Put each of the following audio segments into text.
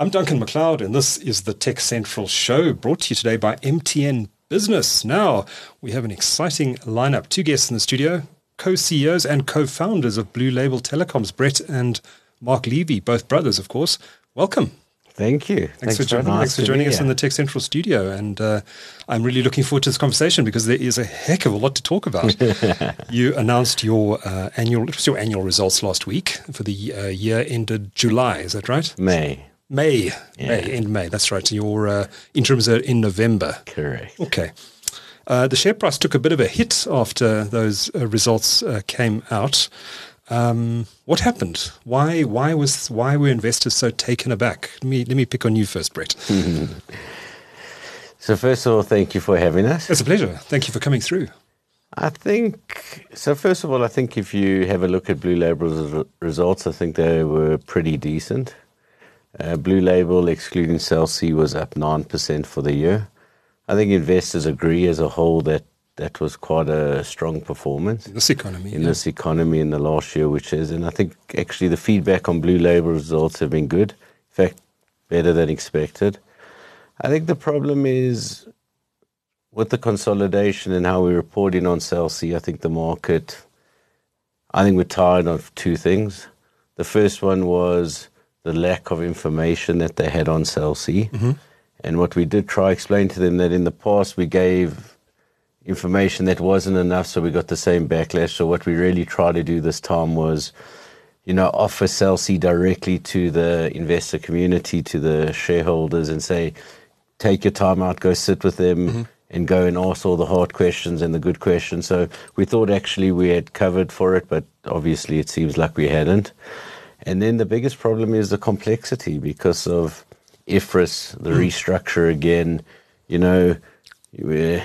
I'm Duncan McLeod, and this is the TechCentral Show brought to you today by MTN Business. Now, we have an exciting lineup. Two guests in the studio, co CEOs and co founders of Blue Label Telecoms, Brett and Mark Levy, both brothers, of course. Welcome. Thank you. Thanks, thanks for, jo- nice thanks for joining us in the TechCentral studio. And uh, I'm really looking forward to this conversation because there is a heck of a lot to talk about. you announced your uh, annual your annual results last week for the uh, year ended July. Is that right? May. May, yeah. May, end May. That's right. Your uh, interims are in November. Correct. Okay. Uh, the share price took a bit of a hit after those uh, results uh, came out. Um, what happened? Why? Why was? Why were investors so taken aback? Let me let me pick on you first, Brett. so first of all, thank you for having us. It's a pleasure. Thank you for coming through. I think so. First of all, I think if you have a look at Blue Label's results, I think they were pretty decent. Uh, Blue Label, excluding Cell was up 9% for the year. I think investors agree as a whole that that was quite a strong performance. In this economy. In yeah. this economy in the last year, which is. And I think actually the feedback on Blue Label results have been good. In fact, better than expected. I think the problem is with the consolidation and how we're reporting on Cell I think the market, I think we're tired of two things. The first one was the lack of information that they had on Cell C. Mm-hmm. And what we did try explain to them that in the past we gave information that wasn't enough, so we got the same backlash. So what we really tried to do this time was, you know, offer Cell C directly to the investor community, to the shareholders, and say, take your time out, go sit with them. Mm-hmm. And go and ask all the hard questions and the good questions. So we thought actually we had covered for it, but obviously it seems like we hadn't. And then the biggest problem is the complexity because of IFRS, the mm. restructure again. You know, we're,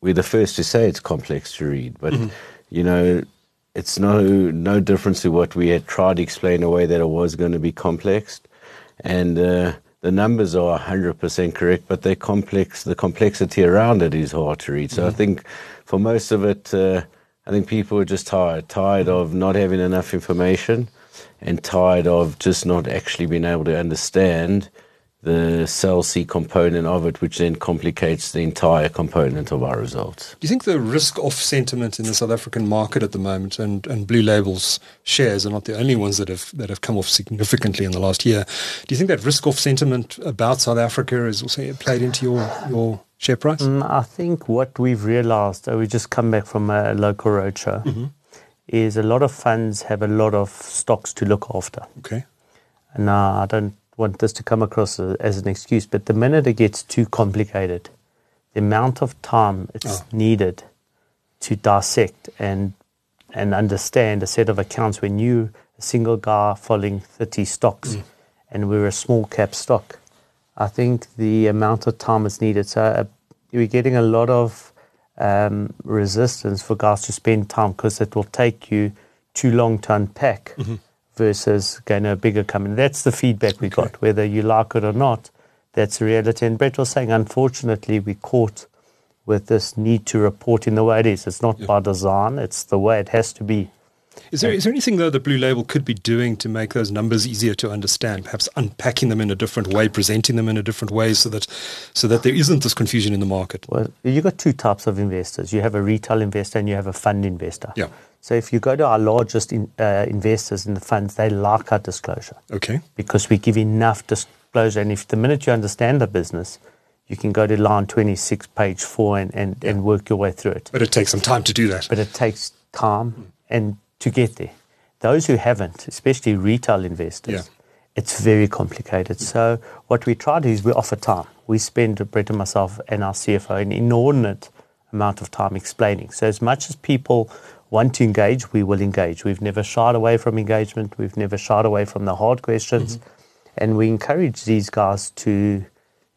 we're the first to say it's complex to read, but, mm-hmm. you know, it's no, no difference to what we had tried to explain away that it was going to be complex. And uh, the numbers are 100% correct, but they complex, the complexity around it is hard to read. So mm-hmm. I think for most of it, uh, I think people are just tired, tired of not having enough information and tired of just not actually being able to understand the Cell C component of it, which then complicates the entire component of our results. Do you think the risk off sentiment in the South African market at the moment and, and Blue Label's shares are not the only ones that have that have come off significantly in the last year? Do you think that risk off sentiment about South Africa is also played into your your share price? Mm, I think what we've realized, uh, we just come back from a local roadshow. Mm-hmm is a lot of funds have a lot of stocks to look after. Okay. And uh, I don't want this to come across as an excuse, but the minute it gets too complicated, the amount of time it's oh. needed to dissect and and understand a set of accounts when you a single guy following 30 stocks mm. and we're a small cap stock. I think the amount of time is needed. So uh, we're getting a lot of um, resistance for guys to spend time because it will take you too long to unpack mm-hmm. versus going to a bigger company. That's the feedback we okay. got, whether you like it or not. That's the reality. And Brett was saying, unfortunately, we caught with this need to report in the way it is. It's not yeah. by design, it's the way it has to be. Is there, is there anything, though, that Blue Label could be doing to make those numbers easier to understand? Perhaps unpacking them in a different way, presenting them in a different way so that, so that there isn't this confusion in the market? Well, you've got two types of investors. You have a retail investor and you have a fund investor. Yeah. So if you go to our largest in, uh, investors in the funds, they like our disclosure. Okay. Because we give enough disclosure. And if the minute you understand the business, you can go to line 26, page 4, and, and, yeah. and work your way through it. But it takes some time to do that. But it takes time. And to get there. Those who haven't, especially retail investors, yeah. it's very complicated. So what we try to do is we offer time. We spend, Brett and myself and our CFO, an inordinate amount of time explaining. So as much as people want to engage, we will engage. We've never shied away from engagement. We've never shied away from the hard questions. Mm-hmm. And we encourage these guys to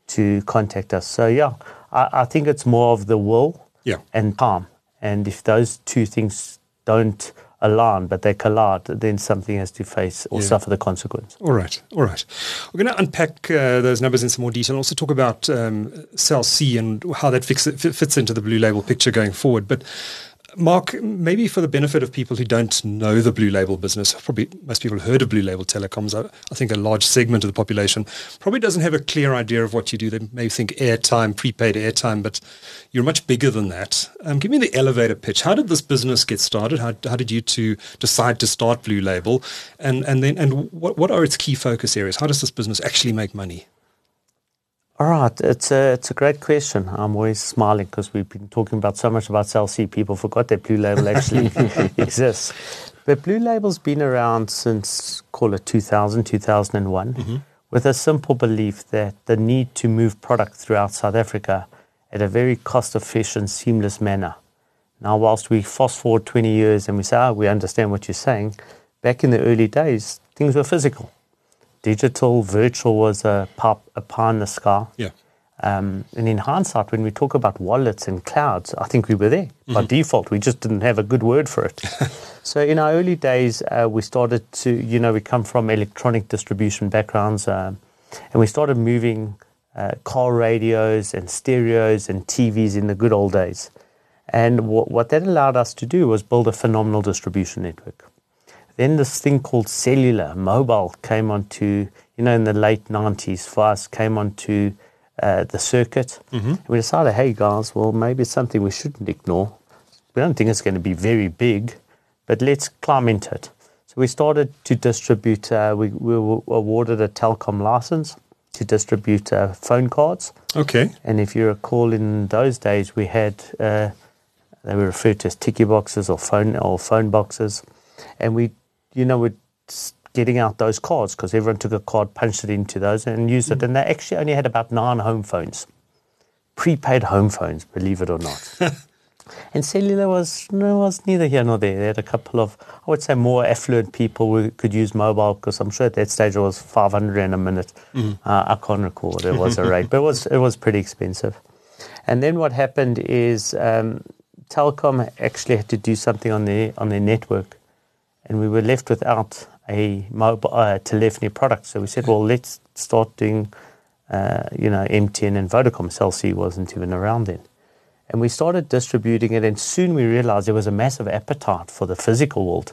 to contact us. So yeah, I, I think it's more of the will yeah. and time. And if those two things don't align, but they collide, then something has to face or yeah. suffer the consequence. All right, all right. We're going to unpack uh, those numbers in some more detail and also talk about um, Cell C and how that fix, fits into the Blue Label picture going forward. But Mark, maybe for the benefit of people who don't know the Blue Label business, probably most people heard of Blue Label Telecoms. I, I, think a large segment of the population probably doesn't have a clear idea of what you do. They may think airtime, prepaid airtime, but you're much bigger than that. Um, give me the elevator pitch. How did this business get started? How, how did you two decide to start Blue Label? And, and then and what, what are its key focus areas? How does this business actually make money? All right, it's a it's a great question. I'm always smiling because we've been talking about so much about Cell C. People forgot that Blue Label actually exists. But Blue Label's been around since call it 2000, 2001, mm-hmm. with a simple belief that the need to move product throughout South Africa at a very cost efficient, seamless manner. Now, whilst we fast forward 20 years and we say, oh, we understand what you're saying, back in the early days, things were physical digital, virtual was a pop a pie in the sky. Yeah. Um, and in hindsight, when we talk about wallets and clouds, I think we were there mm-hmm. by default. We just didn't have a good word for it. so in our early days, uh, we started to, you know, we come from electronic distribution backgrounds, uh, and we started moving uh, car radios and stereos and TVs in the good old days. And w- what that allowed us to do was build a phenomenal distribution network. Then this thing called cellular, mobile, came onto, you know, in the late 90s for us, came onto uh, the circuit. Mm-hmm. we decided, hey guys, well, maybe it's something we shouldn't ignore. We don't think it's going to be very big, but let's climb into it. So we started to distribute, uh, we, we, were awarded a telecom license to distribute uh, phone cards. Okay. And if you recall, in those days, we had, uh, they were referred to as tickey boxes or phone, or phone boxes. And we you know, we're getting out those cards because everyone took a card, punched it into those, and used mm. it. And they actually only had about nine home phones, prepaid home phones, believe it or not. and cellular was no, was neither here nor there. They had a couple of, I would say, more affluent people who could use mobile because I'm sure at that stage it was 500 rand a minute. Mm. Uh, I can't recall what it was a rate, but it was it was pretty expensive. And then what happened is um, Telkom actually had to do something on their on their network and we were left without a mobile uh, telephony product. So we said, well, let's start doing, uh, you know, MTN and Vodacom. Cell C wasn't even around then. And we started distributing it, and soon we realized there was a massive appetite for the physical world.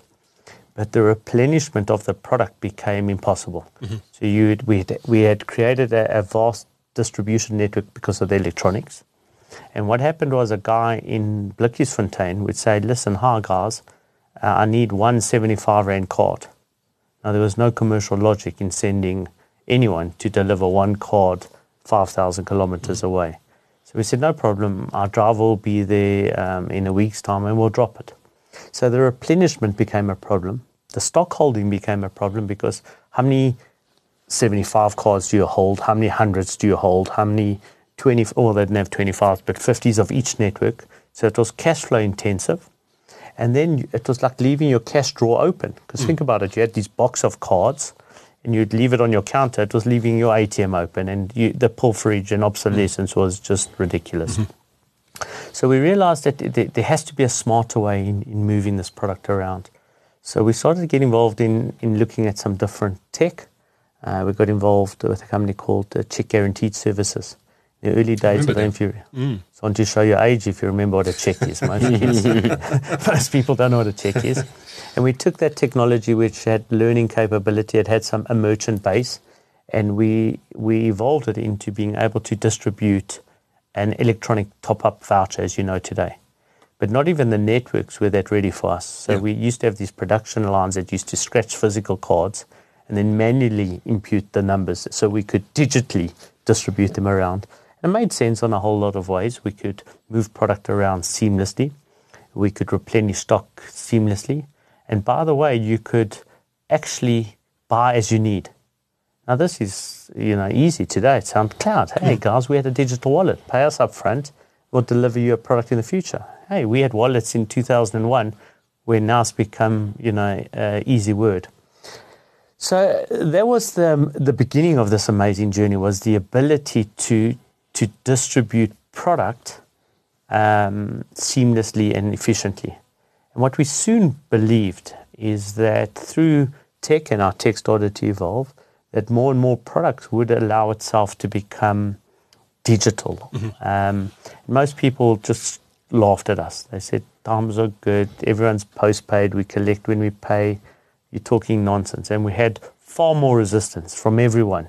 But the replenishment of the product became impossible. Mm-hmm. So you we, had, we had created a, a vast distribution network because of the electronics. And what happened was a guy in Fontaine would say, listen, hi guys, uh, I need one 75 Rand card. Now, there was no commercial logic in sending anyone to deliver one card 5,000 kilometers away. So we said, no problem, our driver will be there um, in a week's time and we'll drop it. So the replenishment became a problem. The stock holding became a problem because how many 75 cards do you hold? How many hundreds do you hold? How many 20, well, they didn't have 25s, but 50s of each network. So it was cash flow intensive. And then it was like leaving your cash drawer open. Because mm. think about it, you had this box of cards and you'd leave it on your counter. It was leaving your ATM open, and you, the pilferage and obsolescence mm. was just ridiculous. Mm-hmm. So we realized that there has to be a smarter way in, in moving this product around. So we started to get involved in, in looking at some different tech. Uh, we got involved with a company called uh, Check Guaranteed Services the early days of Infuri. Mm. So I want to show your age if you remember what a check is. Most, most people don't know what a check is. And we took that technology, which had learning capability, it had some a merchant base, and we we evolved it into being able to distribute an electronic top-up voucher, as you know today. But not even the networks were that ready for us. So yeah. we used to have these production lines that used to scratch physical cards and then manually impute the numbers so we could digitally distribute them around. It made sense on a whole lot of ways. We could move product around seamlessly. We could replenish stock seamlessly. And by the way, you could actually buy as you need. Now this is you know easy today. It's on cloud. Hey guys, we had a digital wallet. Pay us up front. We'll deliver you a product in the future. Hey, we had wallets in 2001 where now it's become you know uh, easy word. So that was the the beginning of this amazing journey was the ability to to distribute product um, seamlessly and efficiently. And what we soon believed is that through tech and our tech started to evolve, that more and more products would allow itself to become digital. Mm-hmm. Um, most people just laughed at us. They said, times are good, everyone's postpaid, we collect when we pay. You're talking nonsense. And we had far more resistance from everyone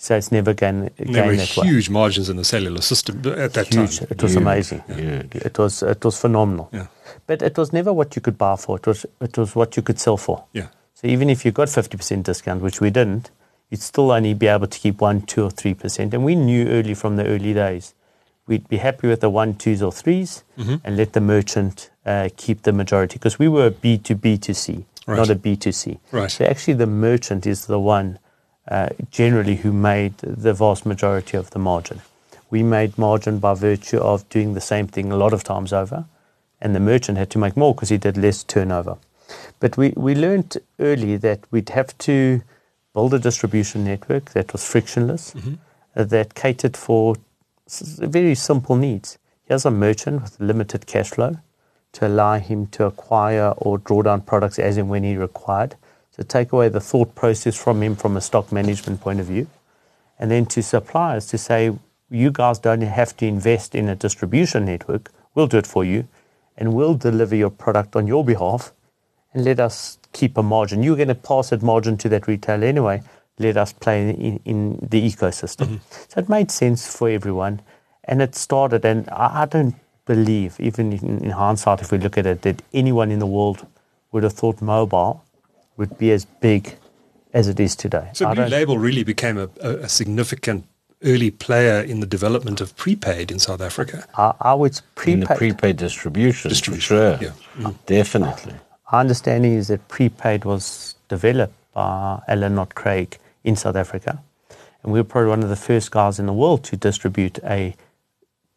to say it's never going, And there were going that way. huge margins in the cellular system at that Huge. time. It was Huge. amazing. Huge. It was it was phenomenal. Yeah. But it was never what you could buy for. It was it was what you could sell for. Yeah. So even if you got fifty percent discount, which we didn't, you'd still only be able to keep one, two, or three percent. And we knew early from the early days, we'd be happy with the one, twos, or 3s Mm-hmm. and let the merchant uh, keep the majority because we were a B to B to C, not a B to C. Right. So actually, the merchant is the one generally who made the vast majority of the margin. We made margin by virtue of doing the same thing a lot of times over, and the merchant had to make more because he did less turnover. But we, we learned early that we'd have to build a distribution network that was frictionless, uh, that catered for very simple needs. Here's a merchant with limited cash flow to allow him to acquire or draw down products as and when he required. So take away the thought process from him from a stock management point of view. And then to suppliers to say, you guys don't have to invest in a distribution network. We'll do it for you. And we'll deliver your product on your behalf and let us keep a margin. You're going to pass that margin to that retailer anyway. Let us play in, in the ecosystem. Mm-hmm. So it made sense for everyone. And it started, and I, I don't believe, even in, in hindsight, if we look at it, that anyone in the world would have thought mobile would be as big as it is today. So I Blue Label really became a, a, a significant early player in the development of prepaid in South Africa. I, I would In the prepaid. prepaid distribution, Distribution, for sure. yeah. Mm-hmm. Mm-hmm. Definitely. Our understanding is that prepaid was developed by Alan Knott-Craig in South Africa. And we were probably one of the first guys in the world to distribute a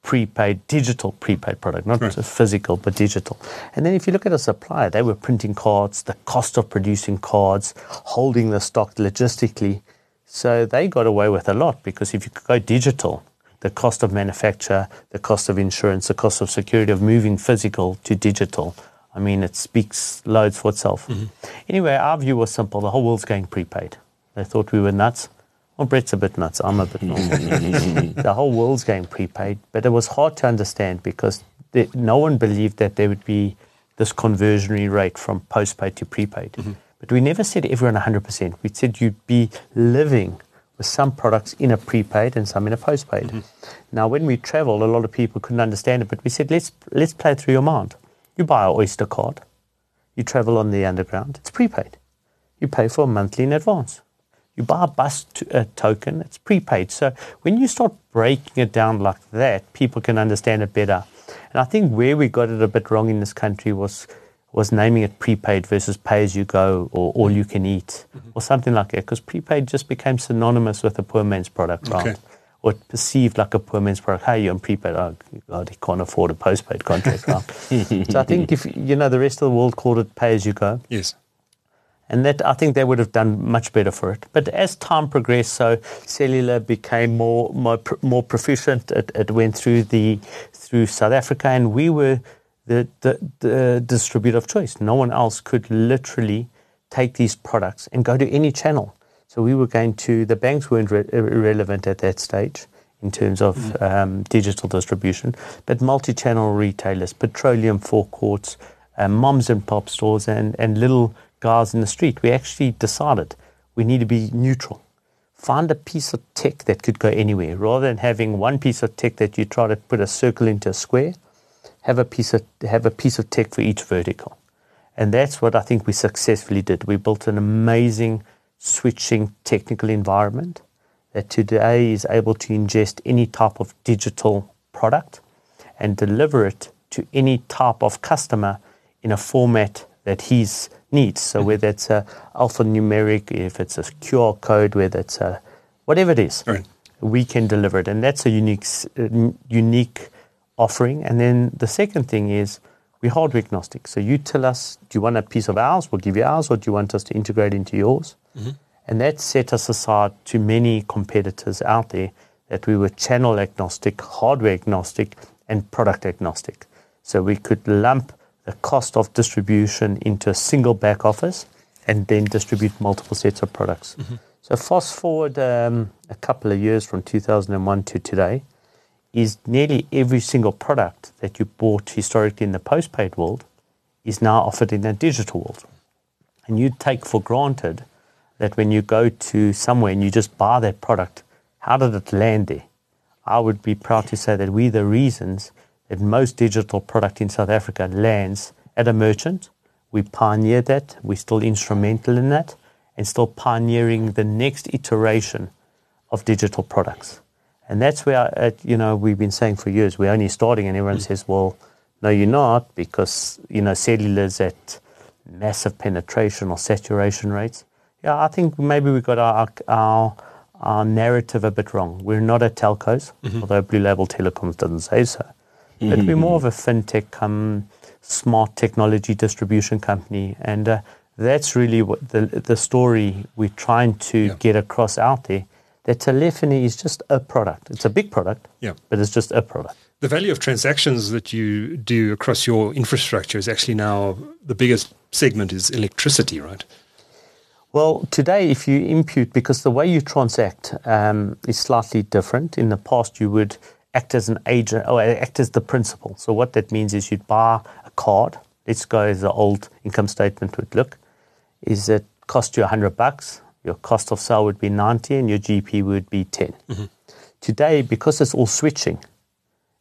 prepaid, digital prepaid product, not Right. physical, but digital. And then if you look at a supplier, they were printing cards, the cost of producing cards, holding the stock logistically. So they got away with a lot because if you could go digital, the cost of manufacture, the cost of insurance, the cost of security of moving physical to digital, I mean, it speaks loads for itself. Mm-hmm. Anyway, our view was simple the whole world's going prepaid. They thought we were nuts. Well, Brett's a bit nuts. I'm a bit normal. the whole world's going prepaid, but it was hard to understand because no one believed that there would be this conversionary rate from postpaid to prepaid. Mm-hmm. But we never said everyone 100%. We said you'd be living with some products in a prepaid and some in a postpaid. Mm-hmm. Now, when we traveled, a lot of people couldn't understand it, but we said, let's, let's play through your mind. You buy an Oyster card, you travel on the underground, it's prepaid. You pay for a monthly in advance. You buy a bus to, uh, token, it's prepaid. So when you start breaking it down like that, people can understand it better. And I think where we got it a bit wrong in this country was was naming it prepaid versus pay as you go or all you can eat or something like that. Because prepaid just became synonymous with a poor man's product, right? Okay. Or perceived like a poor man's product. Hey, you're on prepaid. Oh, God, he can't afford a postpaid contract, right? so I think if you know the rest of the world called it pay as you go, Yes. And that I think they would have done much better for it. But as time progressed, so cellular became more more, more proficient. It, it went through the through South Africa, and we were the, the the distributor of choice. No one else could literally take these products and go to any channel. So we were going to the banks weren't re- irrelevant at that stage in terms of um, digital distribution, but multi-channel retailers, petroleum forecourts, uh, moms and pop stores, and, and little guys in the street. We actually decided we need to be neutral. Find a piece of tech that could go anywhere, rather than having one piece of tech that you try to put a circle into a square. Have a piece of have a piece of tech for each vertical, and that's what I think we successfully did. We built an amazing switching technical environment that today is able to ingest any type of digital product and deliver it to any type of customer in a format that his needs. So whether it's a alphanumeric, if it's a QR code, whether it's a whatever it is, Right. we can deliver it, and that's a unique uh, unique offering. And then the second thing is we're hardware agnostic. So you tell us, do you want a piece of ours? We'll give you ours, or do you want us to integrate into yours? And that set us aside to many competitors out there that we were channel agnostic, hardware agnostic, and product agnostic. So we could lump the cost of distribution into a single back office and then distribute multiple sets of products. So fast forward um, a couple of years from 2001 to today, is nearly every single product that you bought historically in the postpaid world is now offered in the digital world. And you take for granted that when you go to somewhere and you just buy that product, how did it land there? I would be proud to say that we're the reasons that most digital product in South Africa lands at a merchant. We pioneered that. We're still instrumental in that and still pioneering the next iteration of digital products. And that's where, uh, you know, we've been saying for years, we're only starting and everyone says, well, no, you're not because, you know, cellular's at massive penetration or saturation rates. Yeah, I think maybe we got our, our, our narrative a bit wrong. We're not at telcos, mm-hmm. although Blue Label Telecoms doesn't say so. Mm-hmm. But we're more of a fintech, um, smart technology distribution company. And uh, that's really what the, the story we're trying to yeah. get across out there. That telephony is just a product. It's a big product, yeah. but it's just a product. The value of transactions that you do across your infrastructure is actually now the biggest segment is electricity, right? Well, today, if you impute, because the way you transact um, is slightly different. In the past, you would act as an agent or act as the principal. So, what that means is you'd buy a card. Let's go as the old income statement would look. Is it cost you 100 bucks? Your cost of sale would be 90 and your GP would be 10. Mm-hmm. Today, because it's all switching,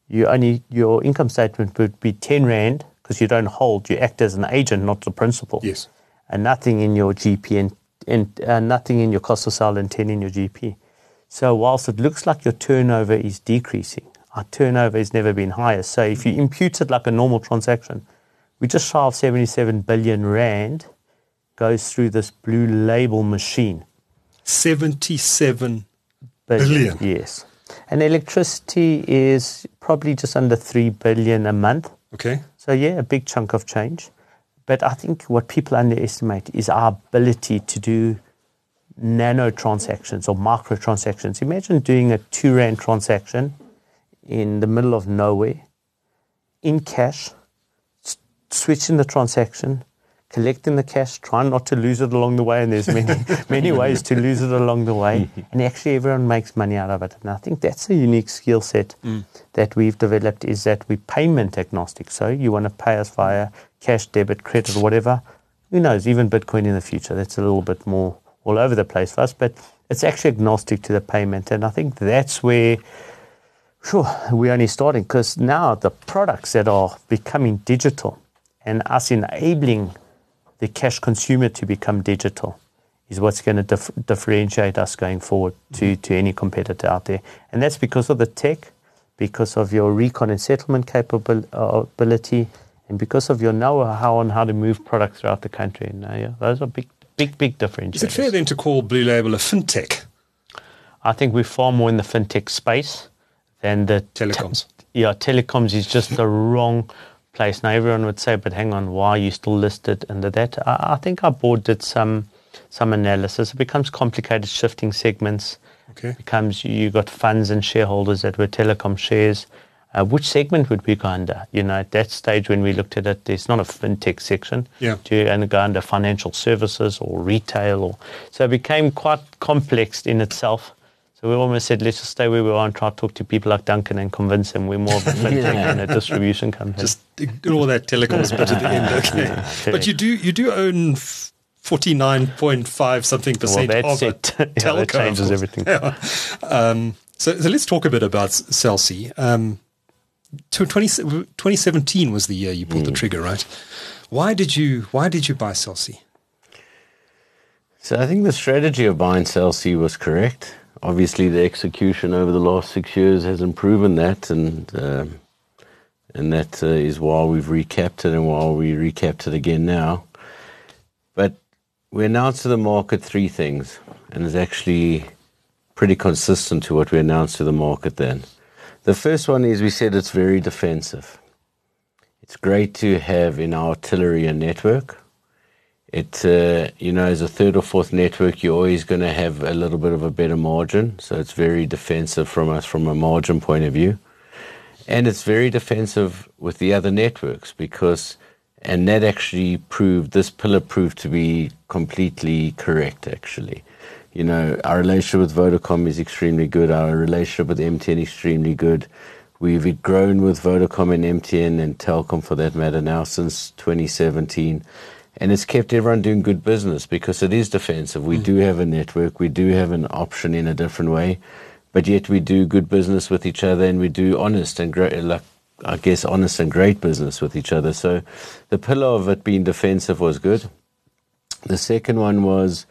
you only your income statement would be 10 rand because you don't hold. You act as an agent, not the principal. Yes. And nothing in your GP and and uh, nothing in your cost of sale and 10 in your GP. So whilst it looks like your turnover is decreasing, our turnover has never been higher. So if you impute it like a normal transaction, we just shy of 77 billion rand goes through this Blue Label machine. 77 billion. billion. Yes. And electricity is probably just under 3 billion a month. Okay. So yeah, a big chunk of change. But I think what people underestimate is our ability to do nano transactions or micro transactions. Imagine doing a two rand transaction in the middle of nowhere in cash, switching the transaction, collecting the cash, trying not to lose it along the way. And there's many, many ways to lose it along the way. And actually, everyone makes money out of it. And I think that's a unique skill set mm. that we've developed is that we payment agnostic. So you want to pay us via cash, debit, credit, whatever. Who knows? Even Bitcoin in the future, that's a little bit more all over the place for us. But it's actually agnostic to the payment. And I think that's where, sure, we're only starting because now the products that are becoming digital and us enabling the cash consumer to become digital is what's going to dif- differentiate us going forward to, mm-hmm. to any competitor out there. And that's because of the tech, because of your recon and settlement capability, and because of your know-how on how to move products throughout the country. And, uh, yeah, those are big, big, big differences. Is it fair then to call Blue Label a fintech? I think we're far more in the fintech space than the telecoms. Te- yeah, telecoms is just the wrong place. Now everyone would say, "But hang on, why are you still listed under that?" I, I think our board did some some analysis. It becomes complicated, shifting segments. Okay. It becomes you got funds and shareholders that were telecom shares uh, which segment would we go under? You know, at that stage when we looked at it, there's not a fintech section. Yeah. Do you go under financial services or retail? Or so it became quite complex in itself. So we almost said, let's just stay where we are and try to talk to people like Duncan and convince them we're more of a fintech yeah. and a distribution company. Just ignore that telecoms bit at the end, okay? Yeah, but you do you do own. 49.5 something percent well, of it. yeah, that changes everything. Yeah. Um, so, so let's talk a bit about Cell C. Um, 20, 2017 was the year you pulled mm. the hmm. trigger, right? Why did you Why did you buy Cell C? So I think the strategy of buying Cell C was correct. Obviously, the execution over the last six years hasn't proven that, and um, and that uh, is why we've recapped it and why we recapped it again now. But we announced to the market three things, and it's actually pretty consistent to what we announced to the market then. The first one is we said it's very defensive. It's great to have in our artillery a network. It, uh, you know, as a third or fourth network, you're always going to have a little bit of a better margin. So it's very defensive from us from a margin point of view. And it's very defensive with the other networks because, and that actually proved, this pillar proved to be completely correct, actually you know, our relationship with Vodacom is extremely good. Our relationship with MTN is extremely good. We've grown with Vodacom and MTN and Telkom for that matter now since 2017. And it's kept everyone doing good business because it is defensive. We mm. do have a network, we do have an option in a different way, but yet we do good business with each other and we do honest and great, like, I guess, honest and great business with each other. So the pillar of it being defensive was good. The second one was,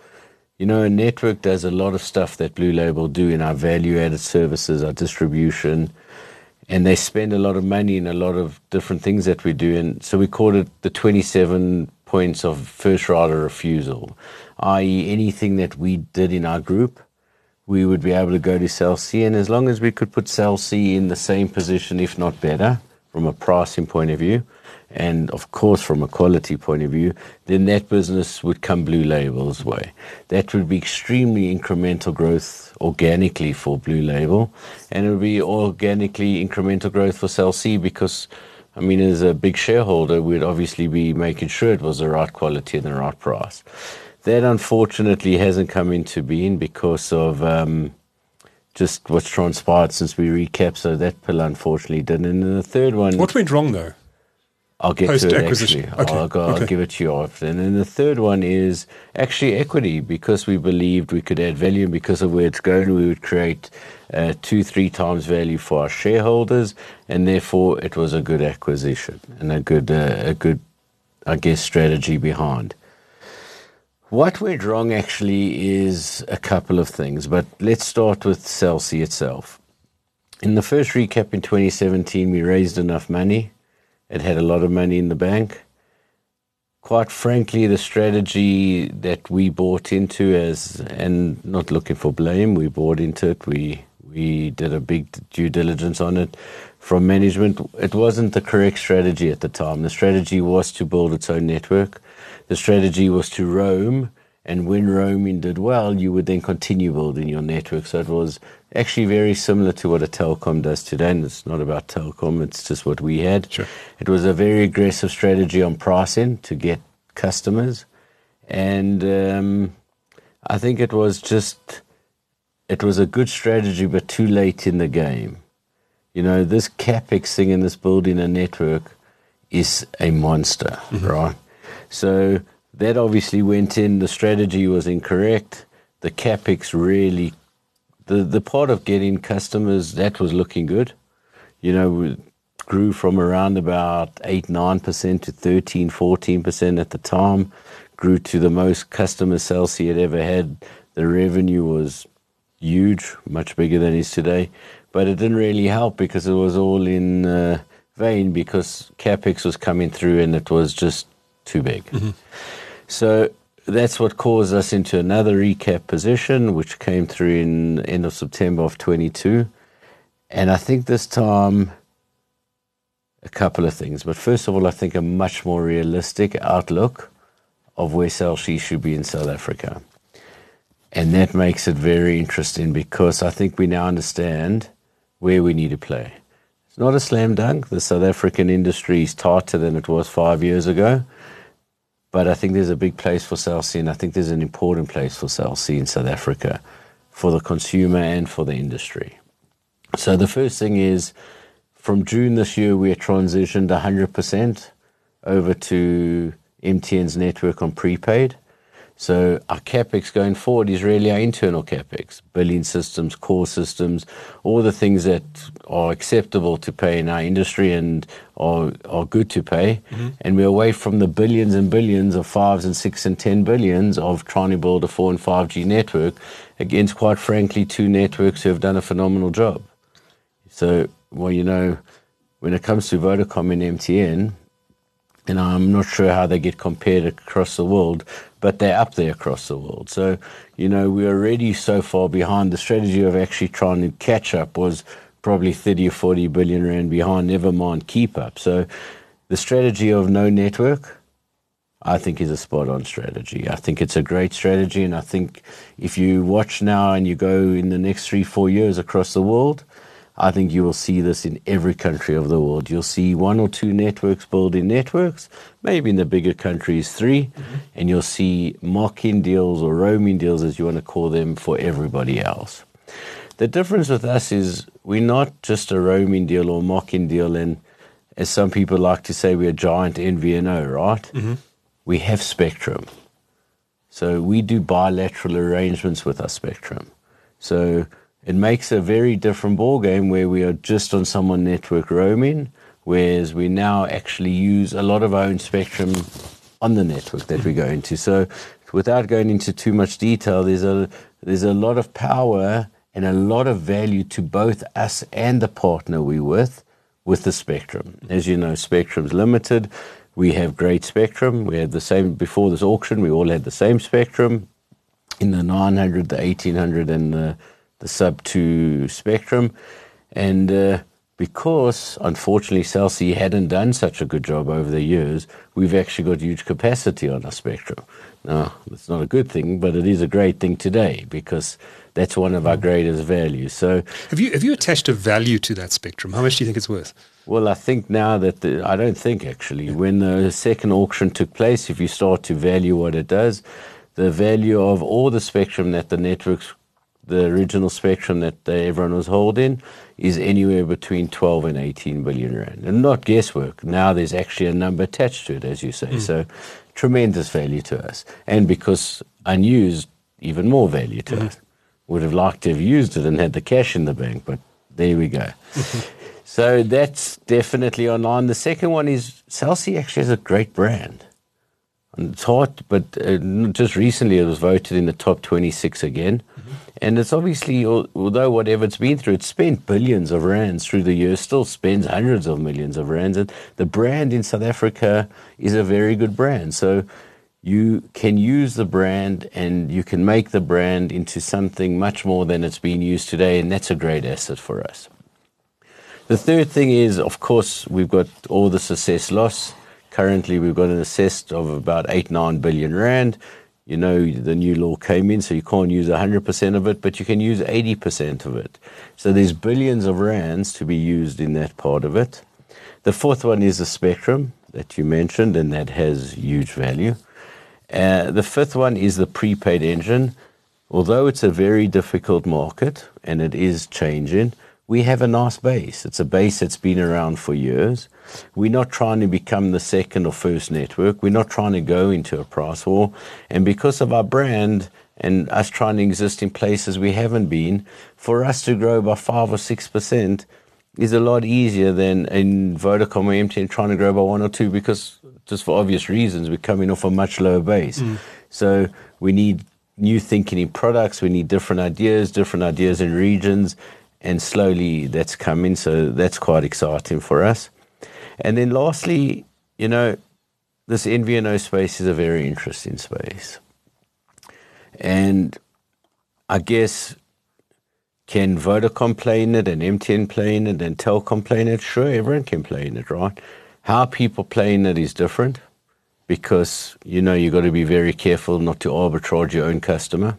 you know, a network does a lot of stuff that Blue Label do in our value added services, our distribution, and they spend a lot of money in a lot of different things that we do. And so we called it the 27 points of first right of refusal, i.e., anything that we did in our group, we would be able to go to Cell C. And as long as we could put Cell C in the same position, if not better, from a pricing point of view, and of course from a quality point of view, then that business would come Blue Label's way. That would be extremely incremental growth organically for Blue Label, and it would be organically incremental growth for Cell C because, I mean, as a big shareholder, we'd obviously be making sure it was the right quality and the right price. That unfortunately hasn't come into being because of. Um, just what's transpired since we recapped, so that pill unfortunately didn't. And the third one. What went wrong though? I'll get to it actually. Okay. I'll, go, okay. I'll, give it to you after. And then the third one is actually equity because we believed we could add value and because of where it's going, we would create uh, two, three times value for our shareholders, and therefore it was a good acquisition and a good, uh, a good, I guess, strategy behind. What went wrong actually is a couple of things, but let's start with Cell C itself. In the first recap in 2017, we raised enough money it had a lot of money in the bank. Quite frankly, the strategy that we bought into as, and not looking for blame, we bought into it. We we did a big due diligence on it from management. It wasn't the correct strategy at the time. The strategy was to build its own network. The strategy was to roam and when roaming did well, you would then continue building your network. So it was actually very similar to what a Telkom does today. And it's not about Telkom, it's just what we had. Sure. It was a very aggressive strategy on pricing to get customers. And um, I think it was just, it was a good strategy, but too late in the game. You know, this capex thing and this building a network is a monster, mm-hmm. right? So that obviously went in. The strategy was incorrect. The capex really, the the part of getting customers that was looking good. You know, grew from around about eight nine percent to 13, 14 percent at the time. Grew to the most customer sales he had ever had. The revenue was huge, much bigger than it is today. But it didn't really help because it was all in uh, vain because capex was coming through and it was just too big. Mm-hmm. So that's what caused us into another recap position, which came through in end of September of 22. And I think this time, a couple of things. But first of all, I think a much more realistic outlook of where Cell should be in South Africa. And that makes it very interesting because I think we now understand where we need to play. It's not a slam dunk. The South African industry is tighter than it was five years ago. But I think there's a big place for Cell and I think there's an important place for Cell in South Africa for the consumer and for the industry. So the first thing is from June this year, we transitioned 100% over to MTN's network on prepaid. So our capex going forward is really our internal capex, billing systems, core systems, all the things that are acceptable to pay in our industry and are, are good to pay. Mm-hmm. And we're away from the billions and billions of fives and six and ten billions of trying to build a four and 5G network against, quite frankly, two networks who have done a phenomenal job. So, well, you know, when it comes to Vodacom and MTN, and I'm not sure how they get compared across the world, but they're up there across the world. So, you know, we're already so far behind. The strategy of actually trying to catch up was probably 30 or 40 billion rand behind, never mind keep up. So, the strategy of no network, I think, is a spot on strategy. I think it's a great strategy. And I think if you watch now and you go in the next three, four years across the world, I think you will see this in every country of the world. You'll see one or two networks building networks, maybe in the bigger countries, 3 mm-hmm. and you'll see MOCN deals or roaming deals, as you want to call them, for everybody else. The difference with us is we're not just a roaming deal or MOCN deal, and as some people like to say, we're a giant MVNO, right? Mm-hmm. We have spectrum. So we do bilateral arrangements with our spectrum. So it makes a very different ballgame where we are just on someone network roaming, whereas we now actually use a lot of our own spectrum on the network that we go into. So without going into too much detail, there's a there's a lot of power and a lot of value to both us and the partner we're with with the spectrum. As you know, spectrum's limited. We have great spectrum. We had the same before this auction. We all had the same spectrum in the 900, the 1800, and the, the sub 2 spectrum. And uh, because, unfortunately, Cell C hadn't done such a good job over the years, we've actually got huge capacity on our spectrum. Now, it's not a good thing, but it is a great thing today because that's one of our greatest values. So, have you have you attached a value to that spectrum? How much do you think it's worth? Well, I think now that the, I don't think actually when the second auction took place, if you start to value what it does, the value of all the spectrum that the networks, the original spectrum that everyone was holding, is anywhere between 12 and 18 billion rand, and not guesswork. Now there's actually a number attached to it, as you say. Mm. So, tremendous value to us, and because unused, even more value to mm. us would have liked to have used it and had the cash in the bank, but there we go. so that's definitely online. The second one is Cell actually has a great brand. And it's hard, but uh, just recently it was voted in the top 26 again. And it's obviously, although whatever it's been through, it's spent billions of rands through the years, still spends hundreds of millions of rands. And the brand in South Africa is a very good brand. So you can use the brand and you can make the brand into something much more than it's being used today, and that's a great asset for us. The third thing is, of course, we've got all the assessed loss. Currently, we've got an assessed of about 8 9 billion rand. You know, the new law came in, so you can't use 100% of it, but you can use 80% of it. So there's billions of rands to be used in that part of it. The fourth one is the spectrum that you mentioned, and that has huge value. Uh, the fifth one is the prepaid engine. Although it's a very difficult market and it is changing, we have a nice base. It's a base that's been around for years. We're not trying to become the second or first network. We're not trying to go into a price war. And because of our brand and us trying to exist in places we haven't been, for us to grow by 5 or 6% is a lot easier than in Vodacom or MTN trying to grow by 1 or 2 because just for obvious reasons, we're coming off a much lower base. Mm. So we need new thinking in products. We need different ideas, different ideas in regions, and slowly that's coming. So that's quite exciting for us. And then lastly, you know, this MVNO space is a very interesting space. And I guess can Vodacom play in it and MTN play in it and Telkom play in it? Sure, everyone can play in it, right? How people play in it is different because you know you've got to be very careful not to arbitrage your own customer.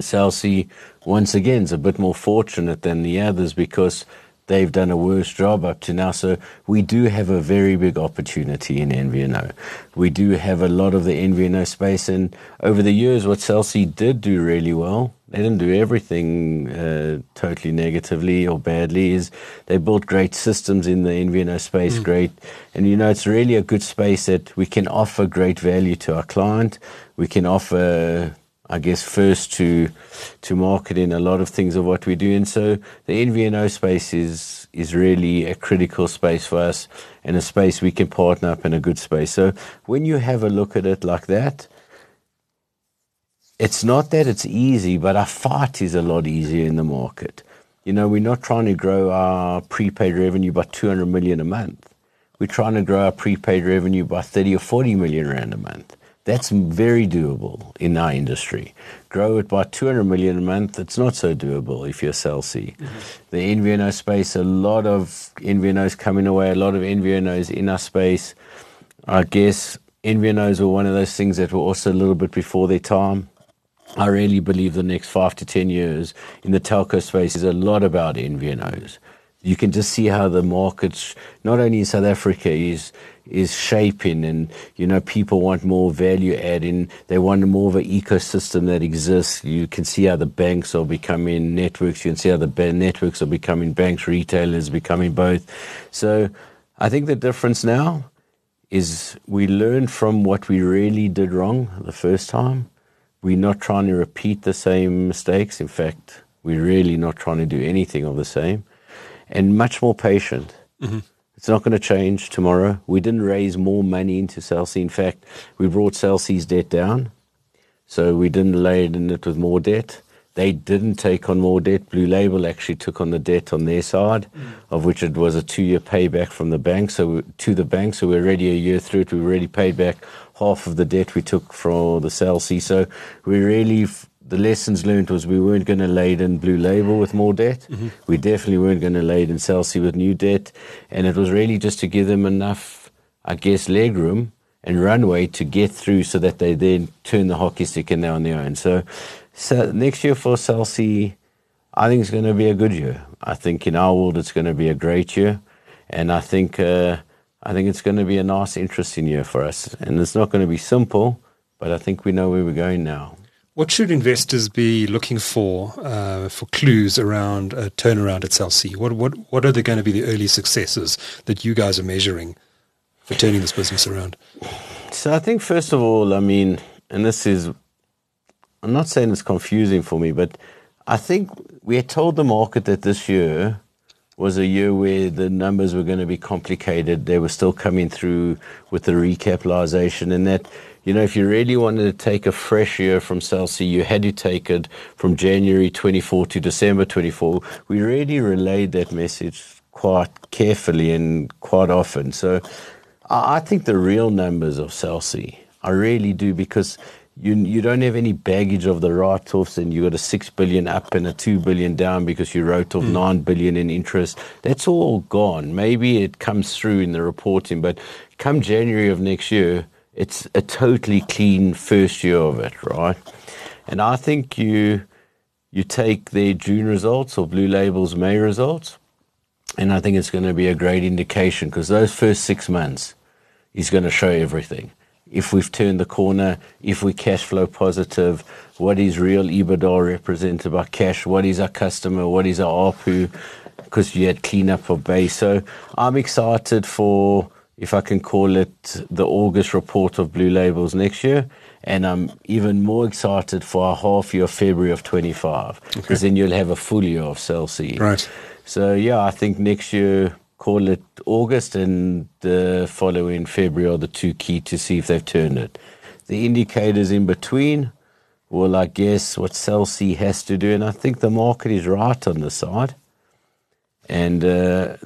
Cell C, once again, is a bit more fortunate than the others because they've done a worse job up to now. So we do have a very big opportunity in MVNO. We do have a lot of the MVNO space, and over the years, what Cell C did do really well they didn't do everything uh, totally negatively or badly. Is they built great systems in the MVNO space, mm. great, and you know it's really a good space that we can offer great value to our client. We can offer, I guess, first to to market in a lot of things of what we do, and so the MVNO space is is really a critical space for us and a space we can partner up in a good space. So when you have a look at it like that it's not that it's easy, but our fight is a lot easier in the market. You know, we're not trying to grow our prepaid revenue by 200 million a month. We're trying to grow our prepaid revenue by 30 or 40 million rand a month. That's very doable in our industry. Grow it by 200 million a month, it's not so doable if you're Cell C. Mm-hmm. The MVNO space, a lot of MVNOs coming away, a lot of MVNOs in our space. I guess MVNOs were one of those things that were also a little bit before their time. I really believe the next five to 10 years in the telco space is a lot about MVNOs. You can just see how the markets, not only in South Africa, is is shaping and you know people want more value adding. They want more of an ecosystem that exists. You can see how the banks are becoming networks. You can see how the networks are becoming banks retailers becoming both. So i think the difference now is we learn from what we really did wrong the first time. We're not trying to repeat the same mistakes. In fact we're really not trying to do anything of the same and much more patient mm-hmm. It's not going to change tomorrow. We didn't raise more money into Cell C. In fact, we brought Cell C's debt down. So we didn't laden it in it with more debt. They didn't take on more debt. Blue Label actually took on the debt on their side, mm. of which it was a two-year payback from the bank. So to the bank, so we're already a year through it. We already paid back half of the debt we took from the Cell C. So we really the lessons learned was we weren't going to laden Blue Label with more debt. Mm-hmm. We definitely weren't going to laden Cell C with new debt. And it was really just to give them enough, I guess, leg room and runway to get through so that they then turn the hockey stick in there on their own. So, so next year for Cell I think it's going to be a good year. I think in our world it's going to be a great year. And I think, uh, I think it's going to be a nice, interesting year for us. And it's not going to be simple, but I think we know where we're going now. What should investors be looking for uh, for clues around a turnaround at Cell C? What, what, what are they going to be the early successes that you guys are measuring for turning this business around? So I think, first of all, I mean, and this is, I'm not saying it's confusing for me, but I think we had told the market that this year was a year where the numbers were going to be complicated. They were still coming through with the recapitalization, and that you know, if you really wanted to take a fresh year from Cell C, you had to take it from January 24 to December 24. We really relayed that message quite carefully and quite often. So I think the real numbers of Cell C, I really do, because you you don't have any baggage of the write-offs, and you got a six billion up and a two billion down because you wrote off mm. nine billion in interest. That's all gone. Maybe it comes through in the reporting, but come January of next year, it's a totally clean first year of it, right? And I think you you take their June results or Blue Label's May results, and I think it's going to be a great indication because those first six months is going to show everything. If we've turned the corner, if we cash flow positive, what is real EBITDA represented by cash, what is our customer, what is our ARPU, because you had cleanup of base. So I'm excited for if I can call it, the August report of Blue Labels next year. And I'm even more excited for our half year February of 25, because okay. then you'll have a full year of Cell C. Right. So, yeah, I think next year, call it August and the following February are the two key to see if they've turned it. The indicators in between, well, I guess what Cell C has to do, and I think the market is right on the side. And uh,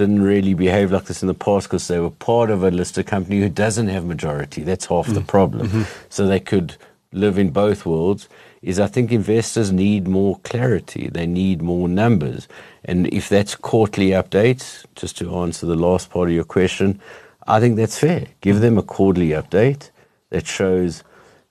didn't really behave like this in the past because they were part of a listed company who doesn't have majority. That's half mm. the problem. Mm-hmm. So they could live in both worlds. Is I think investors need more clarity. They need more numbers. And if that's quarterly updates, just to answer the last part of your question, I think that's fair. Give them a quarterly update that shows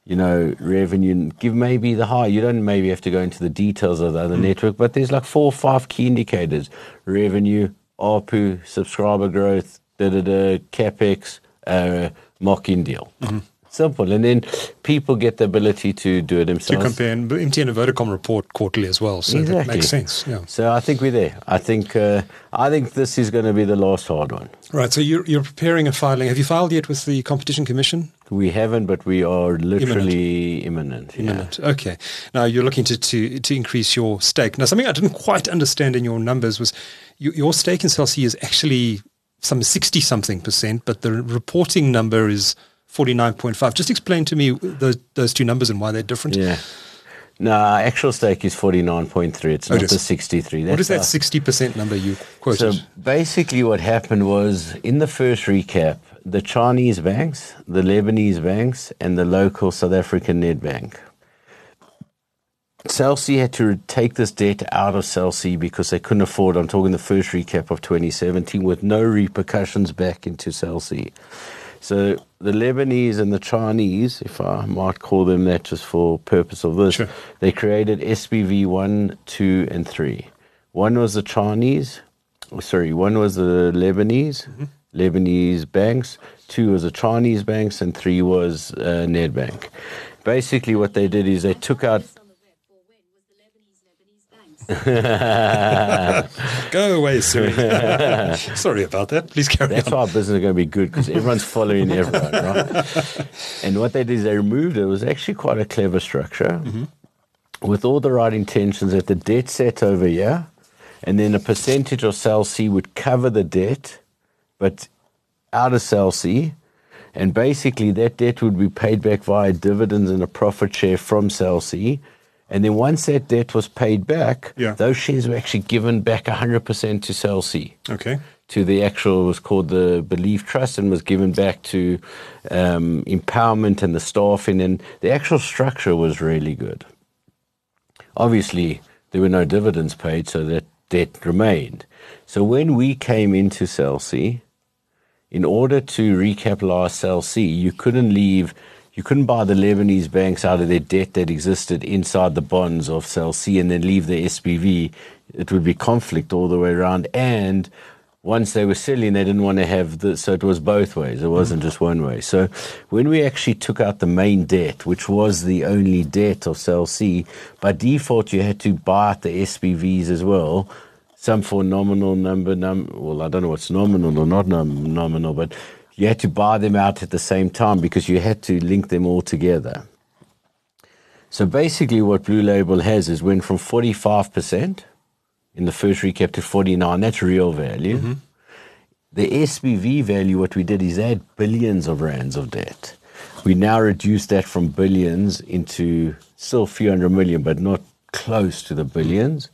you know, revenue, give maybe the high. You don't maybe have to go into the details of the other mm. network, but there's like four or five key indicators revenue, ARPU, subscriber growth, da da da, capex, uh, MOCN deal. Mm-hmm. Simple. And then people get the ability to do it themselves. To compare, and MTN and Vodacom report quarterly as well, so exactly. that makes sense. Yeah. So I think we're there. I think uh, I think this is going to be the last hard one. Right. So you're, you're preparing a filing. Have you filed yet with the Competition Commission? We haven't, but we are literally imminent. Imminent. Yeah. Okay. Now you're looking to, to to increase your stake. Now something I didn't quite understand in your numbers was you, your stake in Cell C is actually some sixty something percent, but the reporting number is 49.5. Just explain to me those, those two numbers and why they're different. Yeah. No, actual stake is 49.3. It's oh, not the 63. That's what is that 60% number you quoted? So basically what happened was in the first recap, the Chinese banks, the Lebanese banks, and the local South African Nedbank. Cell C had to take this debt out of Cell C because they couldn't afford, I'm talking the first recap of 2017, with no repercussions back into Cell C. So the Lebanese and the Chinese, if I might call them that just for purpose of this, sure. they created SPV 1, 2, and 3. One was the Chinese, sorry, one was the Lebanese, Lebanese banks, two was the Chinese banks, and three was uh, Nedbank. Basically, what they did is they took out. on the web for when was the Lebanese Lebanese banks. Go away, Siri. Sorry about that. Please carry That's on. That's why our business is going to be good because everyone's following everyone, right? And what they did is they removed it. It was actually quite a clever structure mm-hmm. with all the right intentions that the debt set over here, and then a percentage of Cell C would cover the debt, but out of Cell C. And basically, that debt would be paid back via dividends and a profit share from Cell C. And then once that debt was paid back, Yeah. those shares were actually given back 100% to Cell Okay. to the actual it was called the Belief Trust and was given back to um, empowerment and the staffing and the actual structure was really good. Obviously, there were no dividends paid, so that debt remained. So when we came into Cell C, in order to recapitalize Cell C, you couldn't leave. You couldn't buy the Lebanese banks out of their debt that existed inside the bonds of Cell C and then leave the SPV. It would be conflict all the way around. And once they were selling, they didn't want to have the. So it was both ways. It wasn't just one way. So when we actually took out the main debt, which was the only debt of Cell C, by default you had to buy out the SPVs as well some for nominal number num well i don't know what's nominal or not nominal but you had to buy them out at the same time because you had to link them all together so basically what blue label has is went from 45% in the first recap to 49 that's real value mm-hmm. the SPV value, what we did is add billions of rands of debt. We now reduce that from billions into still a few hundred million, but not close to the billions.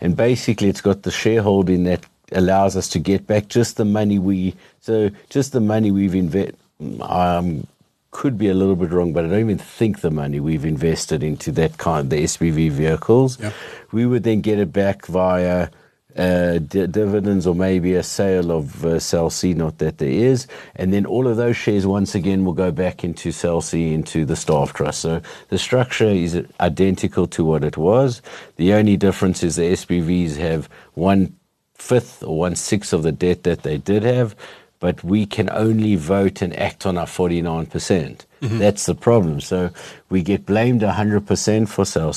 And basically, it's got the shareholding that allows us to get back just the money we, so just the money we've invested. Um, could be a little bit wrong, but I don't even think the money we've invested into that kind, of the SPV vehicles, Yeah. we would then get it back via uh, di- dividends or maybe a sale of uh, Cell C, not that there is. And then all of those shares once again will go back into Cell C, into the staff trust. So the structure is identical to what it was. The only difference is the SPVs have one fifth or one sixth of the debt that they did have. But we can only vote and act on our 49%. percent mm-hmm. That's the problem. So we get blamed 100% for Cell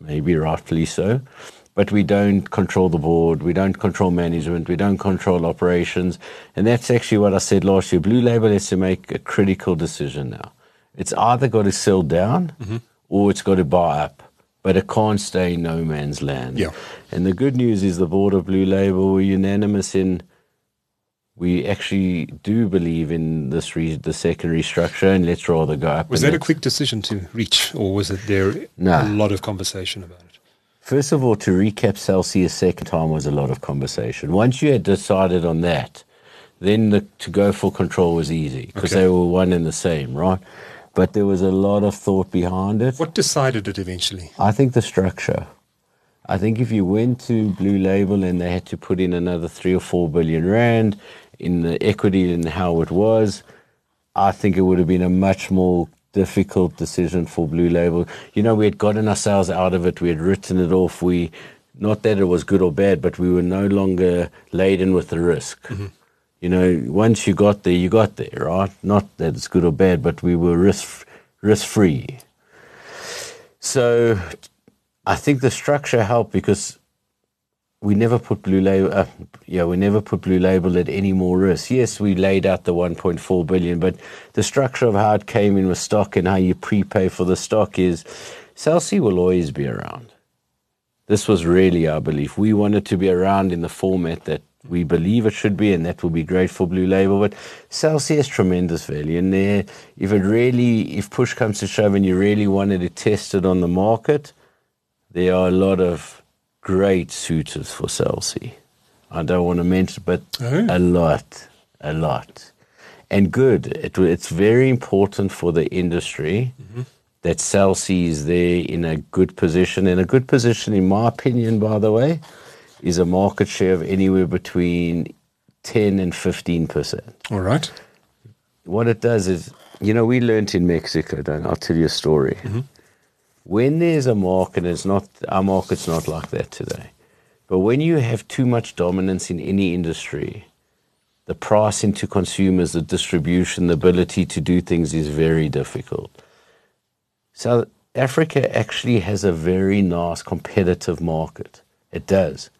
maybe rightfully so but we don't control the board, we don't control management, we don't control operations. And that's actually what I said last year. Blue Label has to make a critical decision now. It's either got to sell down mm-hmm. or it's got to buy up, but it can't stay in no man's land. Yeah. And the good news is the board of Blue Label were unanimous in we actually do believe in this re- the secondary structure, and let's rather go up. Was that a quick decision to reach, or was it there No. a lot of conversation about it? First of all, to recap Cell C's second time was a lot of conversation. Once you had decided on that, then the, to go for control was easy because Okay. they were one and the same, right? But there was a lot of thought behind it. What decided it eventually? I think the structure. I think if you went to Blue Label and they had to put in another three or four billion rand in the equity and how it was, I think it would have been a much more difficult decision for Blue Label. You know, we had gotten ourselves out of it. We had written it off. We, not that it was good or bad, but we were no longer laden with the risk. Mm-hmm. You know, once you got there, you got there, right? Not that it's good or bad, but we were risk risk free. So I think the structure helped because we never put blue label. Uh, yeah, we never put blue label at any more risk. Yes, we laid out the 1.4 billion, but the structure of how it came in with stock and how you prepay for the stock is, Cell C will always be around. This was really our belief. We wanted to be around in the format that we believe it should be, and that will be great for Blue Label. But Cell C's has tremendous value, and there, if it really, if push comes to shove, and you really wanted to test it on the market, there are a lot of great suitors for Cell C. I don't want to mention, but Oh. a lot, a lot, and good. It, it's very important for the industry mm-hmm. that Cell C is there in a good position. in a good position, in my opinion, by the way, is a market share of anywhere between 10 and 15 percent All right. what it does is, you know, we learnt in Mexico, don't I? I'll tell you a story. Mm-hmm. When there's a market, it's not our market's not like that today. But when you have too much dominance in any industry, the pricing to consumers, the distribution, the ability to do things is very difficult. South Africa actually has a very nice competitive market. It does.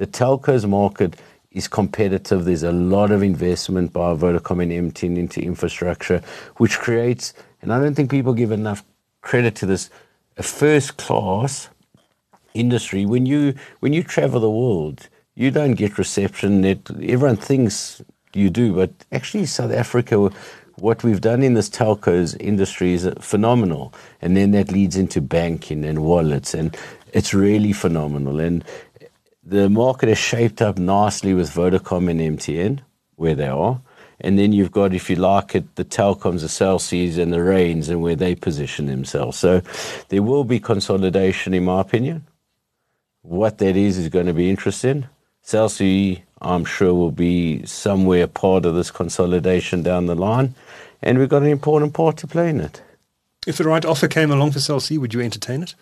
The telcos market is competitive. There's a lot of investment by Vodacom and MTN into infrastructure, which creates, and I don't think people give enough credit to this, a first class industry. When you when you travel the world, you don't get reception. That everyone thinks you do, but actually, South Africa, what we've done in this telcos industry is phenomenal, and then that leads into banking and wallets, and it's really phenomenal. And the market is shaped up nicely with Vodacom and MTN, where they are. And then you've got, if you like it, the telecoms, the Cell Cs and the Rains and where they position themselves. So there will be consolidation, in my opinion. What that is is going to be interesting. Cell C, I'm sure, will be somewhere part of this consolidation down the line. And we've got an important part to play in it. If the right offer came along for Cell C, would you entertain it?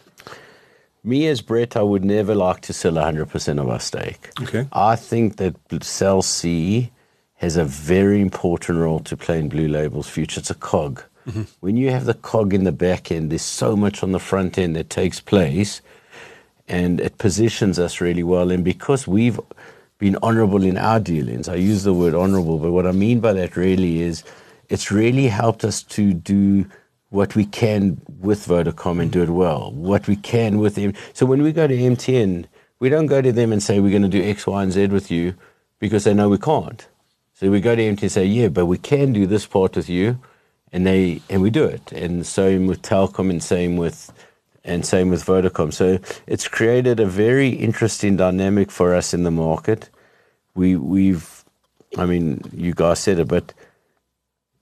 Me as Brett, I would never like to sell 100% of our stake. Okay. I think that Cell C has a very important role to play in Blue Label's future. It's a cog. Mm-hmm. When you have the cog in the back end, there's so much on the front end that takes place, and it positions us really well. And because we've been honourable in our dealings, I use the word honourable, but what I mean by that really is it's really helped us to do what we can with Vodacom and do it well. What we can with them. So when we go to MTN, we don't go to them and say we're going to do X, Y, and Z with you because they know we can't. So we go to MTN and say, yeah, but we can do this part with you, and they and we do it. And same with Telkom, and same with and same with Vodacom. So it's created a very interesting dynamic for us in the market. We we've, I mean, you guys said it, but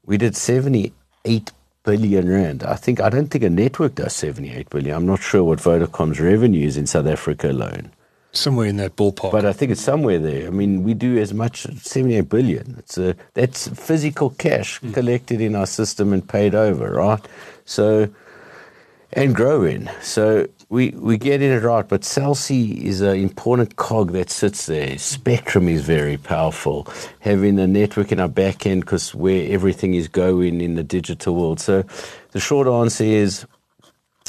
we did seventy eight billion rand. I think I don't think a network does seventy eight billion. I'm not sure what Vodacom's revenue is in South Africa alone. Somewhere in that ballpark. But I think it's somewhere there. I mean, we do as much 78 billion. It's a, that's physical cash hmm. collected in our system and paid over, right? So, and growing. So we, we get it right. But Cell C is an important cog that sits there. Spectrum is very powerful. Having a network in our back end because where everything is going in the digital world. So the short answer is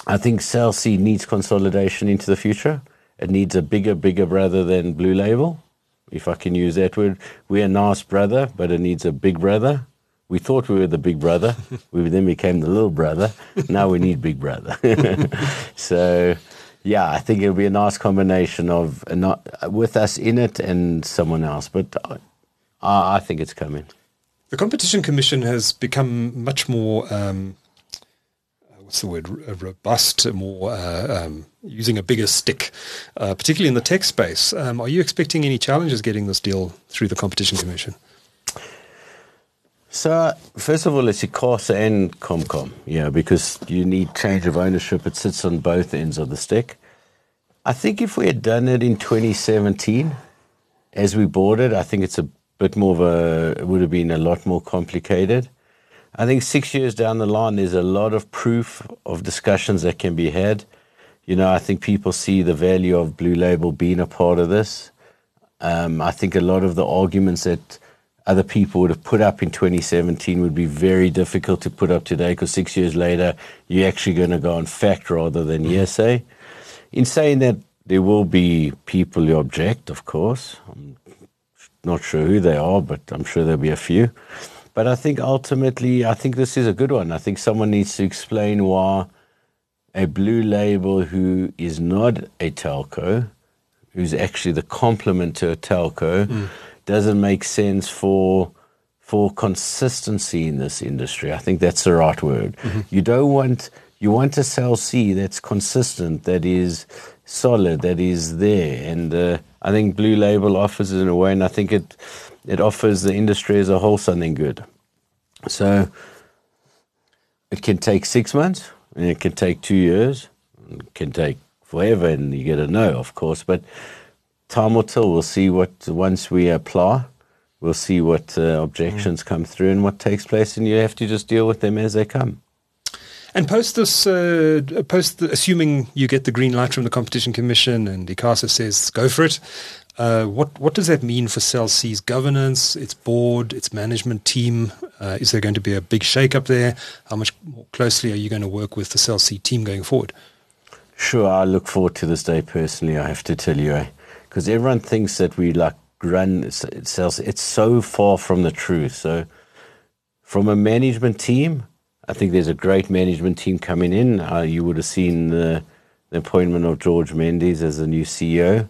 I think Cell C needs consolidation into the future. It needs a bigger, bigger brother than Blue Label, if I can use that word. We're a nice brother, but it needs a big brother. We thought we were the big brother. we then became the little brother. Now we need big brother. so, yeah, I think it'll be a nice combination of not, with us in it and someone else. But I, I think it's coming. The Competition Commission has become much more, um, what's the word, robust, more uh, um, using a bigger stick, uh, particularly in the tech space. Um, are you expecting any challenges getting this deal through the Competition Commission? So, first of all, it's ICASA and CompCom, yeah, because you need change of ownership. It sits on both ends of the stick. I think if we had done it in 2017, as we bought it, I think it's a bit more of a, it would have been a lot more complicated. I think six years down the line, there's a lot of proof of discussions that can be had. You know, I think people see the value of Blue Label being a part of this. Um, I think a lot of the arguments that other people would have put up in 2017 would be very difficult to put up today because six years later, you're actually going to go on fact rather than mm-hmm. hearsay. In saying that, there will be people who object, of course. I'm not sure who they are, but I'm sure there'll be a few. But I think ultimately, I think this is a good one. I think someone needs to explain why a blue label who is not a telco, who's actually the complement to a telco, mm. Doesn't make sense for for consistency in this industry. I think that's the right word. You don't want you want a cell C that's consistent, that is solid, that is there, and uh, I think Blue Label offers it in a way, and I think it it offers the industry as a whole something good. So it can take six months, and it can take two years, and it can take forever, and you get a no, of course, but time will tell. We'll see what once we apply, we'll see what uh, objections come through and what takes place, and you have to just deal with them as they come. And post this, uh, post the, assuming you get the green light from the Competition Commission and ICASA says go for it, uh, what what does that mean for Cell C's governance, its board, its management team? Uh, is there going to be a big shake-up there? How much more closely are you going to work with the Cell C team going forward? Sure, I look forward to this day personally. I have to tell you, because everyone thinks that we like run cells. It's so far from the truth. So, from a management team, I think there's a great management team coming in. Uh, you would have seen the, the appointment of George Mendes as the new CEO,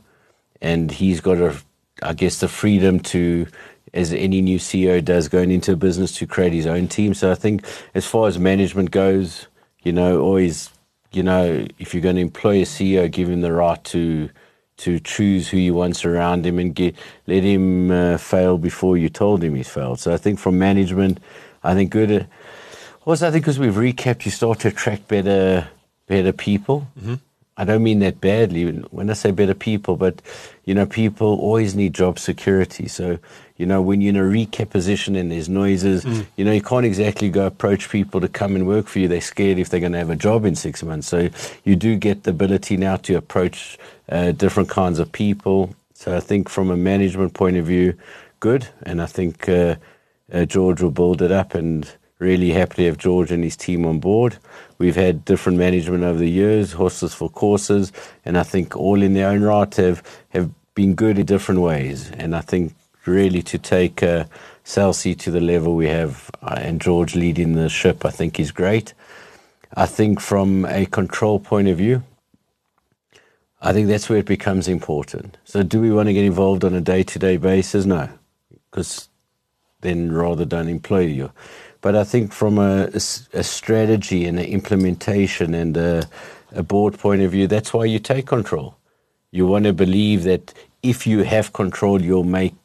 and he's got a, I guess, the freedom to, as any new CEO does, going into a business to create his own team. So I think, as far as management goes, you know, always, you know, if you're going to employ a CEO, give him the right to to choose who you want around him and get, let him uh, fail before you told him he's failed. So I think from management, I think good. Also, I think because we've recapped, you start to attract better, better people. Mm-hmm. I don't mean that badly when I say better people, but you know, people always need job security. So, you know, when you're in a recap position and there's noises, mm. you know, you can't exactly go approach people to come and work for you. They're scared if they're going to have a job in six months. So you do get the ability now to approach uh, different kinds of people. So I think from a management point of view, good. And I think uh, uh, George will build it up and really happy to have George and his team on board. We've had different management over the years, horses for courses, and I think all in their own right have, have been good in different ways. And I think really to take uh, Cell C to the level we have uh, and George leading the ship, I think is great. I think from a control point of view, I think that's where it becomes important. So, do we want to get involved on a day to day basis? No, because then rather don't employ you. But I think from a, a, strategy and an implementation and a, a board point of view, that's why you take control. You want to believe that if you have control, you'll make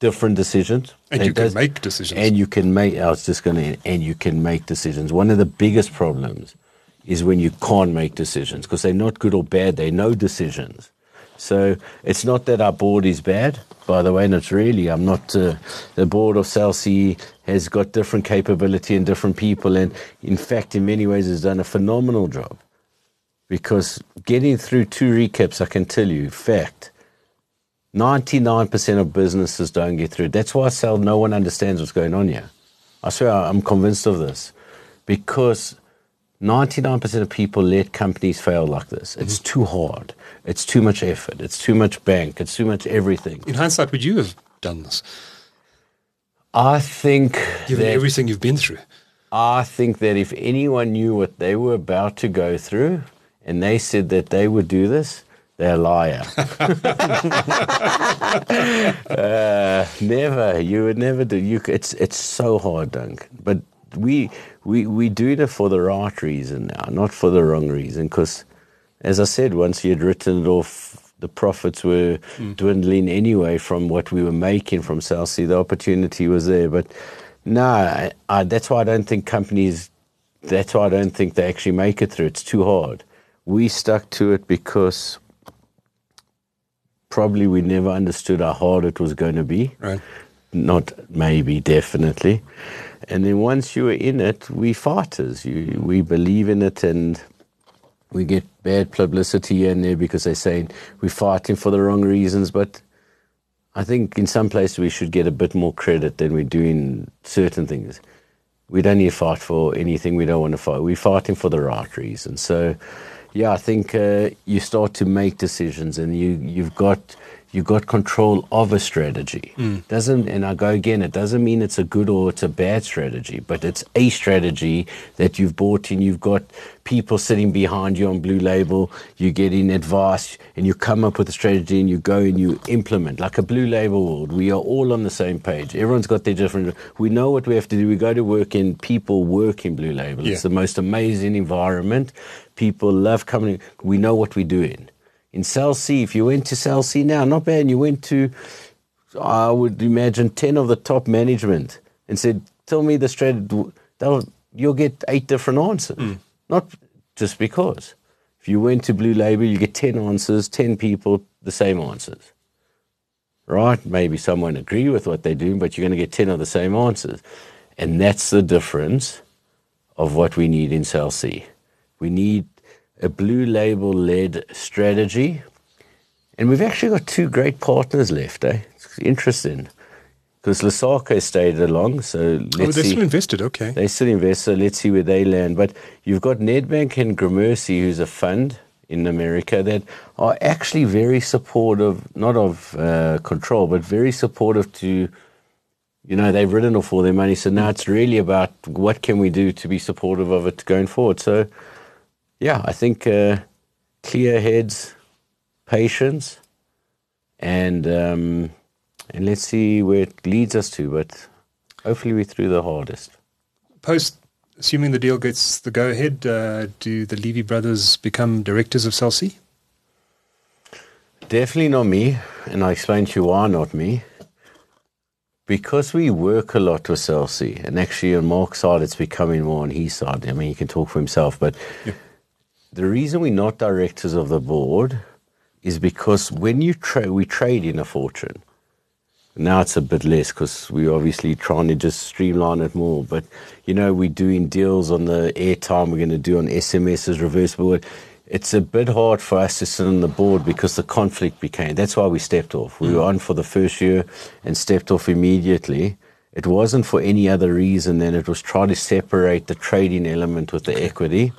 different decisions. And you can make decisions. And you can make, I was just going to, and you can make decisions. One of the biggest problems is when you can't make decisions because they're not good or bad, they're no decisions. So it's not that our board is bad, by the way, and it's really, I'm not, uh, the board of C has got different capability and different people, and in fact, in many ways, has done a phenomenal job. Because getting through two recaps, I can tell you, fact, 99% of businesses don't get through. That's why I sell, no one understands what's going on here. I swear, I'm convinced of this. Because 99% of people let companies fail like this. It's mm-hmm. too hard. It's too much effort. It's too much bank. It's too much everything. In hindsight, would you have done this? I think. Given everything you've been through. I think that if anyone knew what they were about to go through and they said that they would do this, they're a liar. uh, never. You would never do. You. It's it's so hard, Dunk. But we we we do it for the right reason now, not for the wrong reason. Because, as I said, once you had written it off, the profits were mm. dwindling anyway from what we were making from Cell C. The opportunity was there, but no, I, I, that's why I don't think companies. That's why I don't think they actually make it through. It's too hard. We stuck to it because probably we never understood how hard it was going to be. Right. Not maybe, definitely. And then once you are in it, we fighters. You, we believe in it and we get bad publicity in there because they're saying we're fighting for the wrong reasons. But I think in some places we should get a bit more credit than we're doing certain things. We don't need to fight for anything we don't want to fight. We're fighting for the right reasons. So, yeah, I think uh, you start to make decisions and you, you've got you got control of a strategy. Mm. Doesn't and I go again, it doesn't mean it's a good or it's a bad strategy, but it's a strategy that you've bought in. You've got people sitting behind you on Blue Label, you get in advice and you come up with a strategy and you go and you implement. Like a Blue Label world, we are all on the same page. Everyone's got their different we know what we have to do. We go to work in people work in Blue Label. Yeah. It's the most amazing environment. People love coming. We know what we're doing in Cell C, if you went to Cell C now, not bad, you went to, I would imagine, 10 of the top management and said, tell me the strategy, you'll get eight different answers. Mm. Not just because. If you went to Blue Label, you get 10 answers, 10 people, the same answers. Right? Maybe someone agree with what they're doing, but you're going to get 10 of the same answers. And that's the difference of what we need in Cell C. We need a blue label led strategy. And we've actually got two great partners left, eh? It's interesting. Because Lesaka stayed along, so let's oh, they're see. still invested. Okay. They still invest, so let's see where they land. But you've got Nedbank and Gramercy, who's a fund in America that are actually very supportive, not of uh, control, but very supportive to, you know, they've written off all their money. So now it's really about what can we do to be supportive of it going forward. So, yeah, I think uh, clear heads, patience, and um, and let's see where it leads us to. But hopefully we're through the hardest. Post, assuming the deal gets the go ahead, uh, do the Levy brothers become directors of Cell C? Definitely not me, and I explain to you why not me. Because we work a lot with Cell C, and actually on Mark's side, it's becoming more on his side. I mean, he can talk for himself, but the reason we're not directors of the board is because when you trade, we trade in a fortune. Now it's a bit less because we're obviously trying to just streamline it more. But you know, we're doing deals on the airtime. We're going to do on SMSs, reversible. It's a bit hard for us to sit on the board because the conflict became. That's why we stepped off. We mm. were on for the first year and stepped off immediately. It wasn't for any other reason than it was trying to separate the trading element with the equity.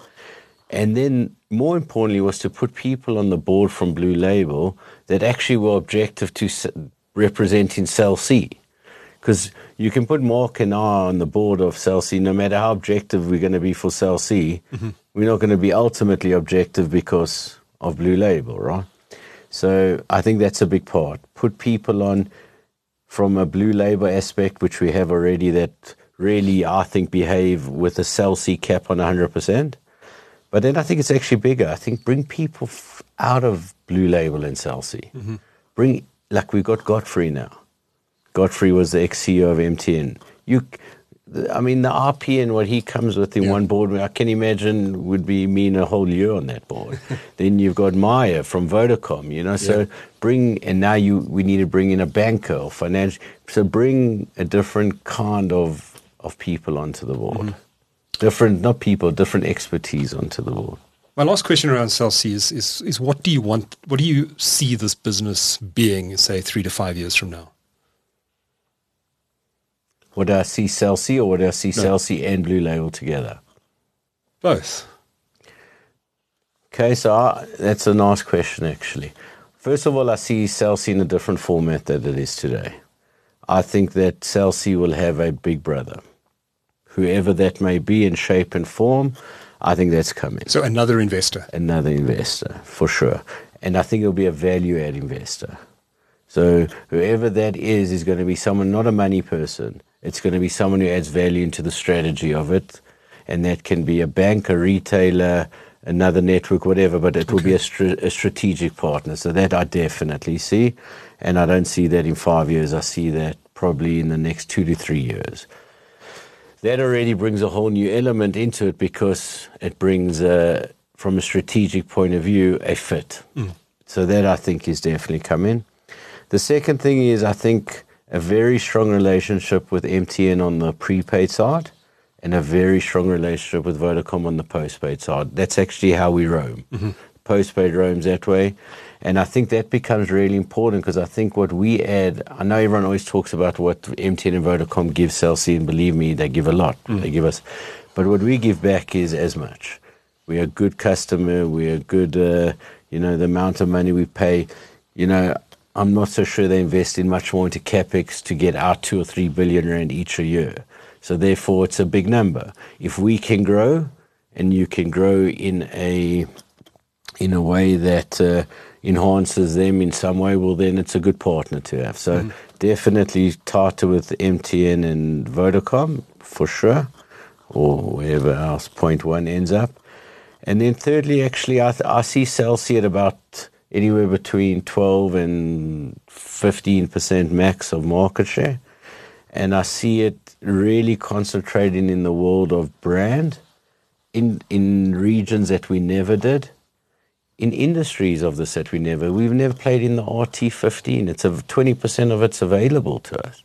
And then, more importantly, was to put people on the board from Blue Label that actually were objective to representing Cell C. Because you can put Mark and I on the board of Cell C, no matter how objective we're going to be for Cell C, mm-hmm. we're not going to be ultimately objective because of Blue Label, right? So I think that's a big part. Put people on from a Blue Label aspect, which we have already, that really, I think, behave with a Cell C cap on 100%. But then I think it's actually bigger. I think bring people f- out of Blue Label and Cell C. Mm-hmm. Bring, like we've got Godfrey now. Godfrey was the ex CEO of MTN. You, I mean, the RP and what he comes with in one board, I can imagine would be mean a whole year on that board. then you've got Maya from Vodacom, you know. So bring, and now you we need to bring in a banker or financial. So bring a different kind of of people onto the board. Mm-hmm. Different, not people, different expertise onto the board. My last question around Cell is, is, is what do you want, what do you see this business being, say, three to five years from now? Would I see Cell C or would I see C and Blue Label together? Both. Okay, so I, that's a nice question, actually. First of all, I see Cell in a different format than it is today. I think that Cell will have a big brother, whoever that may be in shape and form. I think that's coming. So another investor. Another investor, for sure. And I think it'll be a value add investor. So whoever that is, is going to be someone, not a money person. It's going to be someone who adds value into the strategy of it. And that can be a bank, a retailer, another network, whatever, but it will be a, str- a strategic partner. So that I definitely see. And I don't see that in five years. I see that probably in the next two to three years. That already brings a whole new element into it because it brings, uh, from a strategic point of view, a fit. So that I think is definitely coming. The second thing is, I think, a very strong relationship with MTN on the prepaid side and a very strong relationship with Vodacom on the postpaid side. That's actually how we roam. Postpaid roams that way. And I think that becomes really important because I think what we add, I know everyone always talks about what MTN and Vodacom give Cell C, and believe me, they give a lot. They give us. But what we give back is as much. We're a good customer. We're a good, uh, you know, the amount of money we pay. You know, I'm not so sure they invest in much more into capex to get out two or three billion rand each a year. So therefore, it's a big number. If we can grow, and you can grow in a in a way that uh, enhances them in some way, well, then it's a good partner to have. So mm. definitely tighter with MTN and Vodacom for sure, or wherever else point one ends up. And then thirdly, actually, I, th- I see Cell C at about anywhere between 12 and 15% max of market share. And I see it really concentrating in the world of brand, in, in regions that we never did, in industries of this that we never. We've never played in the RT15. It's a, 20% of it's available to us.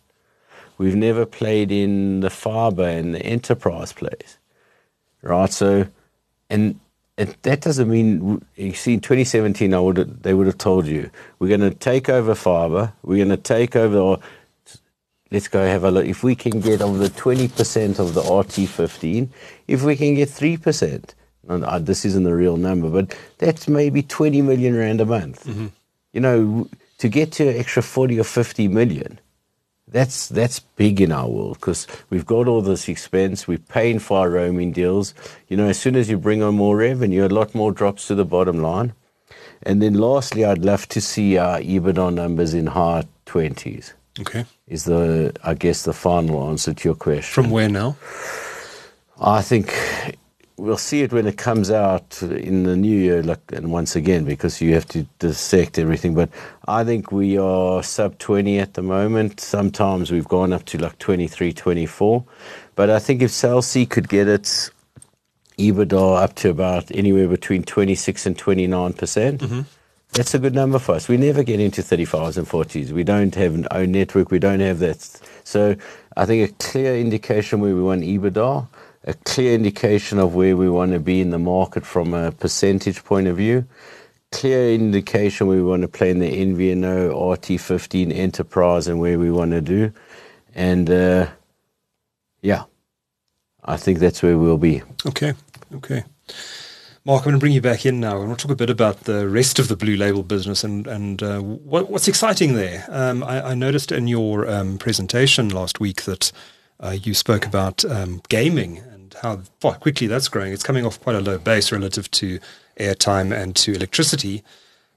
We've never played in the fiber and the enterprise plays, right? So, and that doesn't mean you see in 2017 I would they would have told you we're going to take over fiber, we're going to take over. Let's go have a look. If we can get of the 20% of the RT15, if we can get three percent, and uh, this isn't the real number, but that's maybe 20 million rand a month. You know, to get to an extra 40 or 50 million that's that's big in our world because we've got all this expense. We're paying for our roaming deals. You know, as soon as you bring on more revenue, a lot more drops to the bottom line. And then lastly, I'd love to see our EBITDA numbers in high twenties. Okay. Is the I guess the final answer to your question. From where now? I think we'll see it when it comes out in the new year, like, and once again, because you have to dissect everything. But I think we are sub 20 at the moment. Sometimes we've gone up to like 23, 24. But I think if Cell C could get its EBITDA up to about anywhere between 26 and 29%, percent mm-hmm. that's a good number for us. We never get into 35s and 40s. We don't have an own network. We don't have that. So I think a clear indication where we want EBITDA a clear indication of where we want to be in the market from a percentage point of view, clear indication we want to play in the MVNO RT15 enterprise and where we want to do. And uh, yeah, I think that's where we'll be. Okay. Okay. Mark, I'm going to bring you back in now. Want to talk a bit about the rest of the Blue Label business and and uh, what, what's exciting there. Um, I, I, noticed in your um, presentation last week that uh, you spoke about um, gaming and how quickly that's growing. It's coming off quite a low base relative to airtime and to electricity.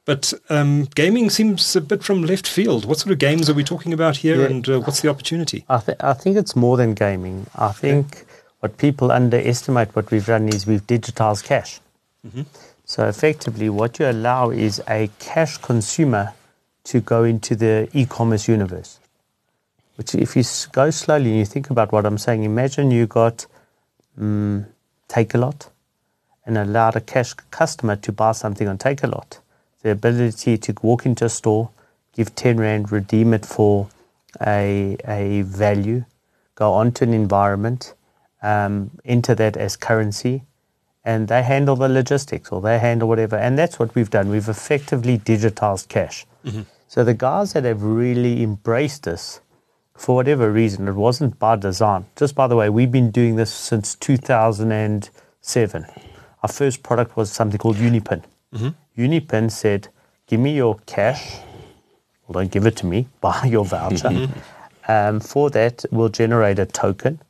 But um, gaming seems a bit from left field. What sort of games are we talking about here, yeah. and uh, what's the opportunity? I, th- I think it's more than gaming. I think what people underestimate what we've done is we've digitized cash. Mm-hmm. So effectively, what you allow is a cash consumer to go into the e-commerce universe. Which, if you go slowly and you think about what I'm saying, imagine you got um, Takealot and allowed a cash customer to buy something on Takealot. The ability to walk into a store, give 10 Rand, redeem it for a, a value, go onto an environment, um, enter that as currency, and they handle the logistics or they handle whatever. And that's what we've done. We've effectively digitized cash. Mm-hmm. So the guys that have really embraced this for whatever reason, it wasn't by design. Just by the way, we've been doing this since 2007. Our first product was something called Unipin. Mm-hmm. Unipin said, Give me your cash. Well, don't give it to me, buy your voucher. Mm-hmm. um, for that, we'll generate a token,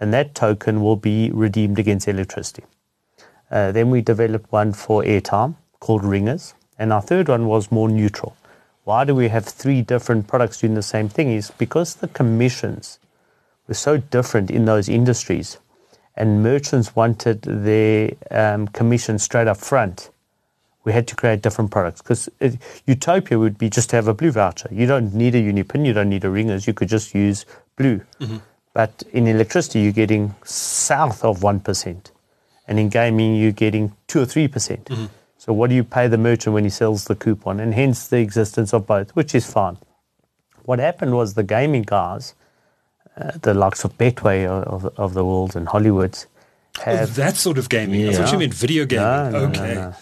and that token will be redeemed against electricity. Uh, then we developed one for airtime called Ringers, and our third one was more neutral why do we have three different products doing the same thing? Is because the commissions were so different in those industries and merchants wanted their um, commission straight up front. We had to create different products because utopia would be just to have a blue voucher. You don't need a unipin you don't need a ringers you could just use blue. Mm-hmm. but in electricity you're getting south of 1% and in gaming you're getting 2 or 3%. Mm-hmm. So what do you pay the merchant when he sells the coupon? And hence the existence of both, which is fine. What happened was the gaming guys, uh, the likes of Betway of, of the world and Hollywoods, have oh, that sort of gaming. Yeah. I thought you meant video gaming. No, no, okay. No,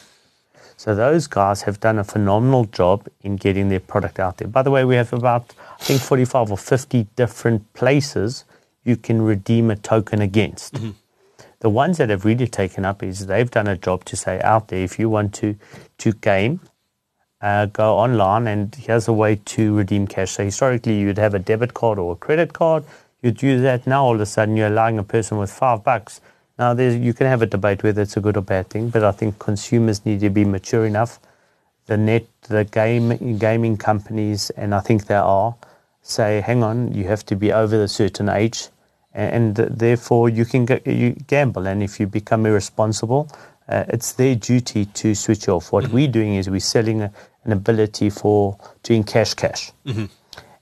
so those guys have done a phenomenal job in getting their product out there. By the way, we have about I think 45 or 50 different places you can redeem a token against. Mm-hmm. The ones that have really taken up is they've done a job to say out there if you want to to game, uh, go online and here's a way to redeem cash. So historically you'd have a debit card or a credit card. You'd use that. Now all of a sudden you're allowing a person with five bucks. Now you can have a debate whether it's a good or bad thing, but I think consumers need to be mature enough. The net, the game, gaming companies, and I think they are, say, hang on, you have to be over a certain age and therefore you can you gamble. And if you become irresponsible, uh, it's their duty to switch off. What mm-hmm. we're doing is we're selling a, an ability for doing cash cash. Mm-hmm.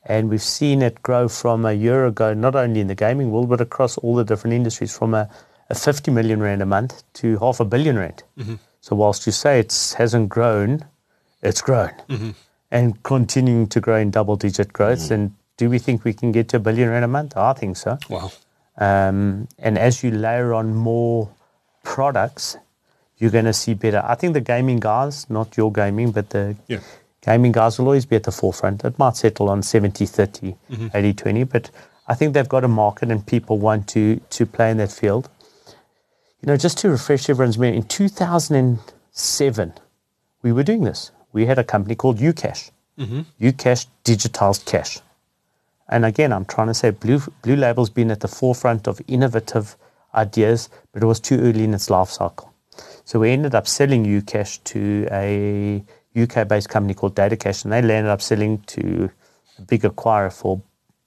And we've seen it grow from a year ago, not only in the gaming world, but across all the different industries, from a, a 50 million rand a month to half a billion rand. Mm-hmm. So whilst you say it hasn't grown, it's grown mm-hmm. and continuing to grow in double digit growth. Mm-hmm. And do we think we can get to a billion rand a month? I think so. Wow. Um, and as you layer on more products, you're going to see better. I think the gaming guys, not your gaming, but the Yeah. gaming guys will always be at the forefront. It might settle on 70 30, 80 20, but I think they've got a market and people want to, to play in that field. You know, just to refresh everyone's memory, in 2007, we were doing this. We had a company called Ucash. Ucash digitized cash. And again, I'm trying to say Blue, Blue Label's been at the forefront of innovative ideas, but it was too early in its life cycle. So we ended up selling Ucash to a UK based company called DataCash, and they ended up selling to a big acquirer for,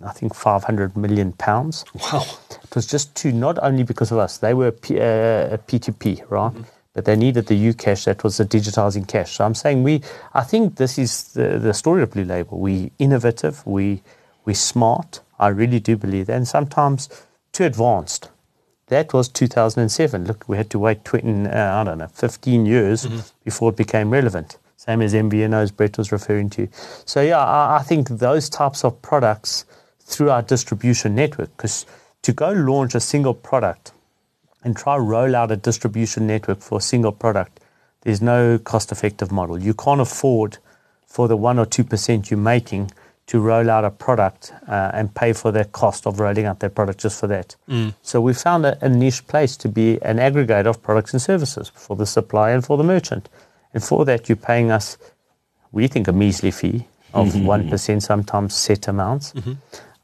I think, 500 million pounds. Wow. It was just to not only because of us, they were P, uh, a P2P, right? But they needed the Ucash that was the digitizing cash. So I'm saying we, I think this is the, the story of Blue Label. We innovative, we we smart. I really do believe that, and sometimes too advanced. That was 2007. Look, we had to wait 20, uh, I don't know, 15 years before it became relevant. Same as MVNO, as Brett was referring to. So yeah, I, I think those types of products through our distribution network, because to go launch a single product and try roll out a distribution network for a single product, there's no cost effective model. You can't afford for the one or two percent you're making to roll out a product uh, and pay for the cost of rolling out their product just for that. Mm. So we found a, a niche place to be an aggregator of products and services for the supplier and for the merchant. And for that, you're paying us, we think, a measly fee of mm-hmm. one sometimes set amounts. Mm-hmm.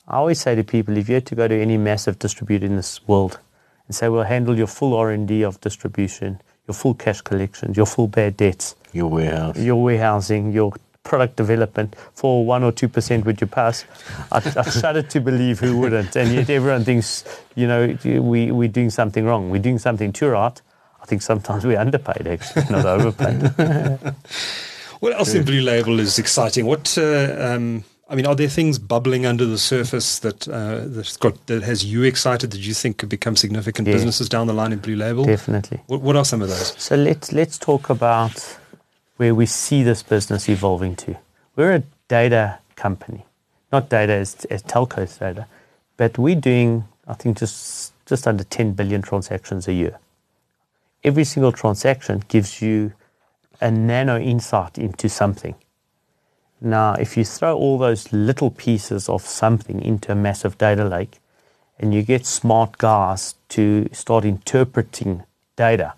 I always say to people, if you had to go to any massive distributor in this world and say, we'll handle your full R&D of distribution, your full cash collections, your full bad debts, Your warehouse. your warehousing, your product development for one or two percent would you pass? I, I shudder to believe who wouldn't, and yet everyone thinks you know we we're doing something wrong. We're doing something too right. I think sometimes we're underpaid, actually, not overpaid. What else in Blue Label is exciting? What uh, um, I mean, are there things bubbling under the surface that uh, that's got that has you excited that you think could become significant Yeah. businesses down the line in Blue Label? Definitely. What, what are some of those? So let's let's talk about where we see this business evolving to. We're a data company, not data as, as telcos data, but we're doing I think just just under 10 billion transactions a year. Every single transaction gives you a nano insight into something. Now, if you throw all those little pieces of something into a massive data lake and you get smart guys to start interpreting data,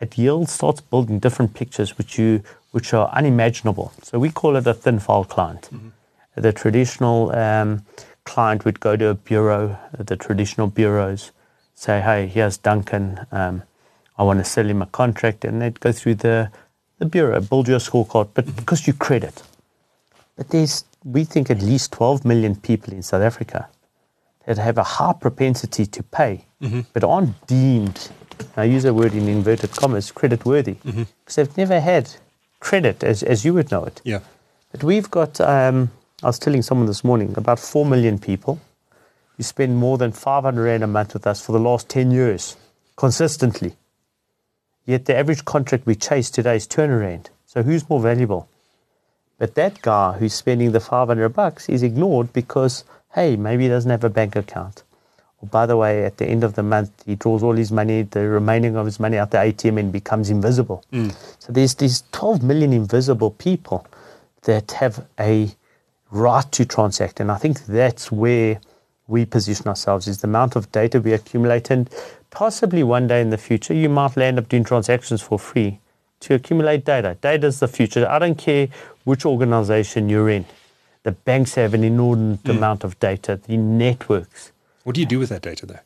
it yields starts building different pictures which you which are unimaginable. So we call it a thin file client. The traditional um, client would go to a bureau, the traditional bureaus, say, "Hey, here's Duncan. Um, I want to sell him a contract," and they'd go through the the bureau, build your scorecard, but because you credit. But there's, we think, at least 12 million people in South Africa that have a high propensity to pay, but aren't deemed, I use a word in inverted commas, credit worthy, because they've never had credit as, as you would know it. Yeah. But we've got, um, I was telling someone this morning, about 4 million people who spend more than 500 Rand a month with us for the last 10 years, consistently. Yet the average contract we chase today is 200 Rand. So who's more valuable? But that guy who's spending the 500 bucks is ignored because, hey, maybe he doesn't have a bank account. Or by the way, at the end of the month, he draws all his money, the remaining of his money out the ATM and becomes invisible. Mm. So there's these 12 million invisible people that have a right to transact. And I think that's where we position ourselves is the amount of data we accumulate. And possibly one day in the future, you might land up doing transactions for free to accumulate data. Data is the future. I don't care which organization you're in. The banks have an inordinate mm. amount of data, the networks. What do you do with that data, though?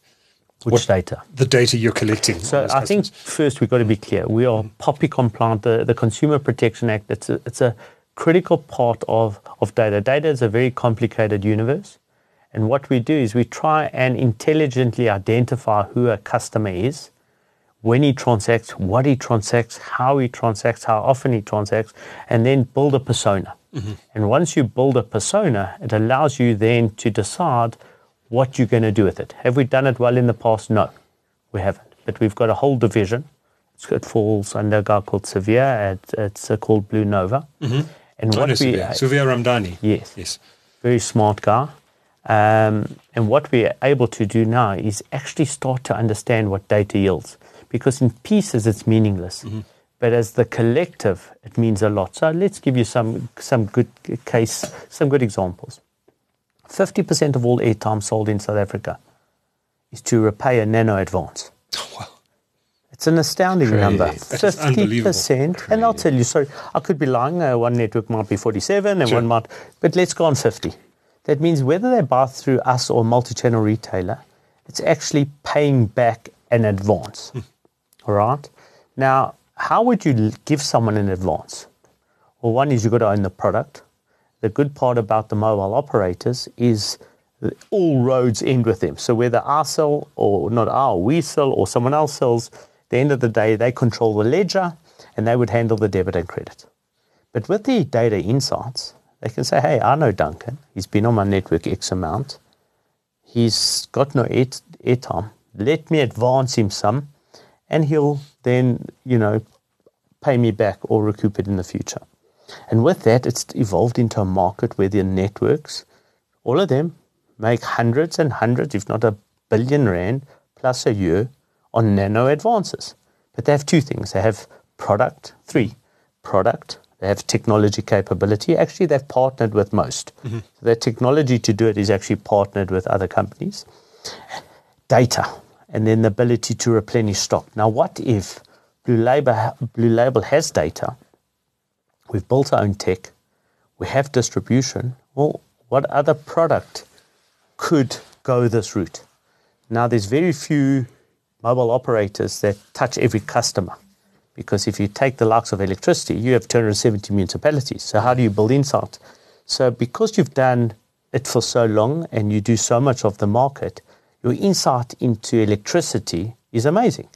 Which What- data? The data you're collecting. So I think first we've got to be clear. We are mm. POPI compliant, the, the Consumer Protection Act. It's a, it's a critical part of, of data. Data is a very complicated universe. And what we do is we try and intelligently identify who a customer is, when he transacts, what he transacts, how he transacts, how often he transacts, and then build a persona. Mm-hmm. And once you build a persona, it allows you then to decide what you're going to do with it. Have we done it well in the past? No, we haven't. But we've got a whole division. It falls under a guy called Severe. It, it's uh, called Blue Nova. And I know what we, Suvia. Suvia Ramdani. Yes. Yes. very smart guy. Um, and what we're able to do now is actually start to understand what data yields. because in pieces it's meaningless. But as the collective, it means a lot. So let's give you some, some good case, some good examples. 50% of all airtime sold in South Africa is to repay a nano advance. Wow. It's an astounding Crazy. number. That is unbelievable. 50%. And I'll tell you, sorry, I could be lying. Uh, one network might be 47 and Sure. one might, but let's go on 50. That means whether they buy through us or a multi channel retailer, it's actually paying back an advance. All right? Now, how would you give someone an advance? Well, one is you've got to own the product. The good part about the mobile operators is all roads end with them. So whether I sell or not I, we sell or someone else sells, the end of the day, they control the ledger and they would handle the debit and credit. But with the data insights, they can say, hey, I know Duncan. He's been on my network X amount. He's got no air, airtime. Let me advance him some, and he'll then, you know, pay me back or recoup it in the future. And with that, it's evolved into a market where the networks, all of them, make hundreds and hundreds, if not a billion rand plus a year on nano advances. But they have two things they have product, three, product, they have technology capability. Actually, they've partnered with most. Mm-hmm. So their technology to do it is actually partnered with other companies data and then the ability to replenish stock. Now, what if Blue Label, Blue Label has data? We've built our own tech, we have distribution. Well, what other product could go this route? Now, there's very few mobile operators that touch every customer because if you take the likes of electricity, you have 270 municipalities. So, how do you build insight? So, because you've done it for so long and you do so much of the market, your insight into electricity is amazing.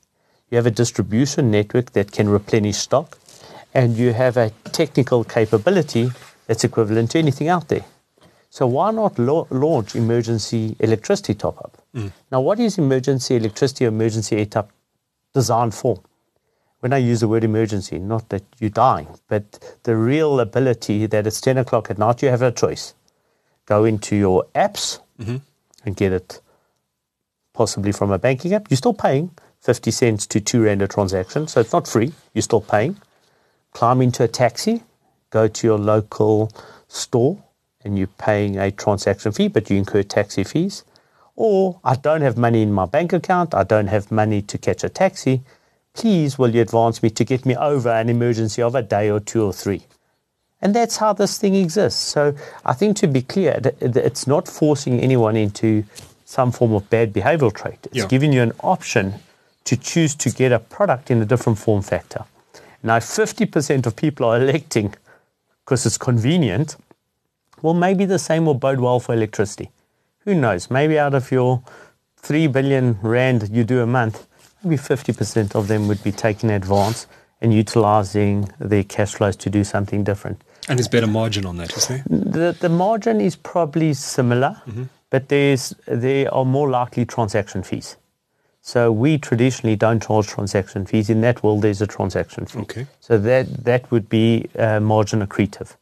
You have a distribution network that can replenish stock, and you have a technical capability that's equivalent to anything out there. So why not lo- launch emergency electricity top up? Mm. Now, what is emergency electricity or emergency air top designed for? When I use the word emergency, not that you're dying, but the real ability that it's 10 o'clock at night, you have a choice. Go into your apps mm-hmm. and get it possibly from a banking app. You're still paying 50 cents to 2 Rand a transaction, so it's not free. You're still paying. Climb into a taxi, go to your local store, and you're paying a transaction fee, but you incur taxi fees. Or I don't have money in my bank account, I don't have money to catch a taxi. Please, will you advance me to get me over an emergency of a day or two or three? And that's how this thing exists. So I think to be clear, it's not forcing anyone into some form of bad behavioral trait. It's Yeah. giving you an option to choose to get a product in a different form factor. Now, 50% of people are electing because it's convenient, well, maybe the same will bode well for electricity. Who knows? Maybe out of your 3 billion rand you do a month, maybe 50% of them would be taking advance and utilizing their cash flows to do something different. And there's better margin on that, is there? The, the margin is probably similar, mm-hmm. but there's, there are more likely transaction fees. So we traditionally don't charge transaction fees. In that world, there's a transaction fee. Okay. So that, that would be uh, margin accretive.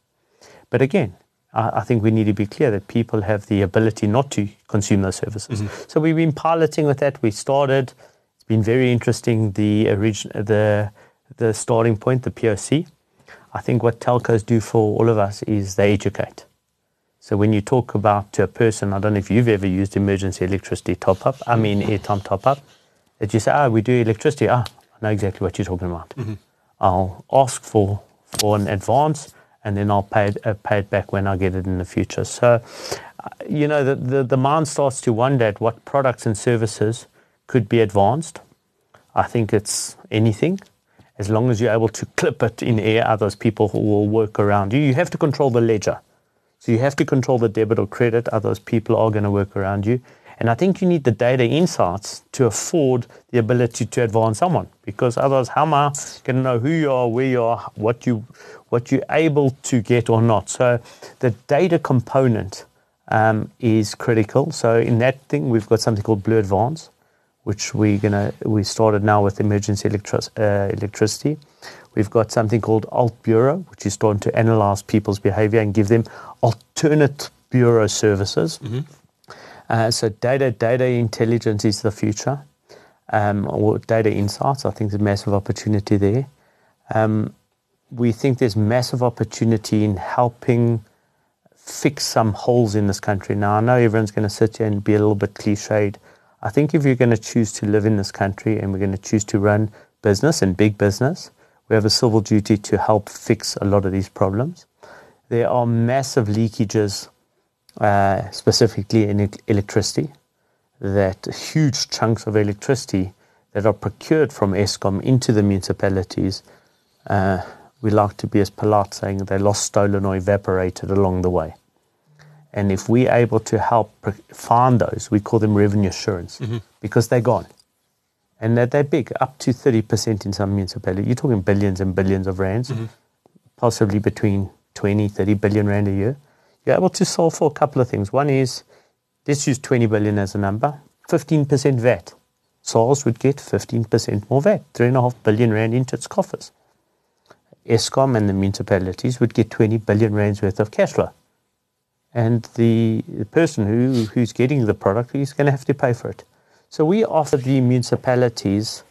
But again, I, I think we need to be clear that people have the ability not to consume those services. So we've been piloting with that. We started. It's been very interesting. The origin, the the starting point, the POC. I think what telcos do for all of us is they educate. So when you talk about to a person, I don't know if you've ever used emergency electricity top up. I mean airtime top up. That you say, ah, we do electricity. Ah, I know exactly what you're talking about. I'll ask for for an advance, and then I'll pay it, uh, pay it back when I get it in the future. So, uh, you know, the, the the mind starts to wonder at what products and services could be advanced. I think it's anything, as long as you're able to clip it in air. Others people who will work around you. You have to control the ledger. So you have to control the debit or credit, others people are going to work around you. And I think you need the data insights to afford the ability to advance someone. Because otherwise, how am I going to know who you are, where you are, what you what you're able to get or not? So the data component um, is critical. So in that thing, we've got something called Blue Advance, which we're gonna we started now with emergency uh, electricity. We've got something called Alt Bureau, which is starting to analyze people's behavior and give them alternate bureau services. Uh, so data data intelligence is the future. um, or data insights. I think there's a massive opportunity there. Um, we think there's massive opportunity in helping fix some holes in this country. Now, I know everyone's going to sit here and be a little bit cliched. I think if you're going to choose to live in this country and we're going to choose to run business and big business, we have a civil duty to help fix a lot of these problems. There are massive leakages, uh, specifically in electricity, that huge chunks of electricity that are procured from Eskom into the municipalities, uh, we like to be as polite saying they lost, stolen, or evaporated along the way. And if we're able to help find those, we call them revenue assurance because they're gone. And they're, they're big, up to 30% in some municipalities. You're talking billions and billions of rands, mm-hmm. possibly between 20, 30 billion rand a year. You're able to solve for a couple of things. One is, let's use 20 billion as a number, 15% VAT. SARS would get 15% more VAT, 3.5 billion rand into its coffers. Eskom and the municipalities would get 20 billion rands worth of cash flow. And the, the person who, who's getting the product is going to have to pay for it. So we offer the municipalities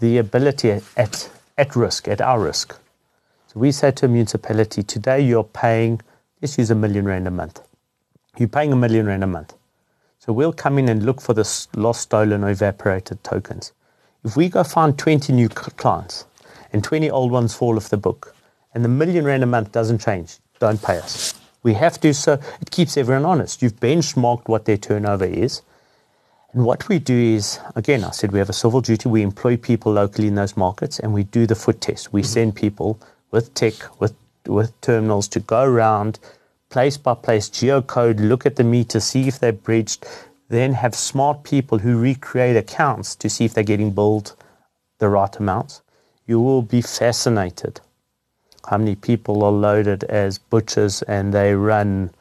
the ability at, at, risk, at our risk. So we say to a municipality, today you're paying, let's use a million rand a month. You're paying a million rand a month. So we'll come in and look for the lost, stolen, or evaporated tokens. If we go find 20 new clients and 20 old ones fall off the book, and the million rand a month doesn't change, don't pay us. We have to, so it keeps everyone honest. You've benchmarked what their turnover is. And what we do is, again, I said we have a civil duty. We employ people locally in those markets and we do the foot test. We mm-hmm. send people with tech, with, with terminals to go around place by place, geocode, look at the meter, see if they're bridged, then have smart people who recreate accounts to see if they're getting billed the right amounts. You will be fascinated how many people are loaded as butchers and they run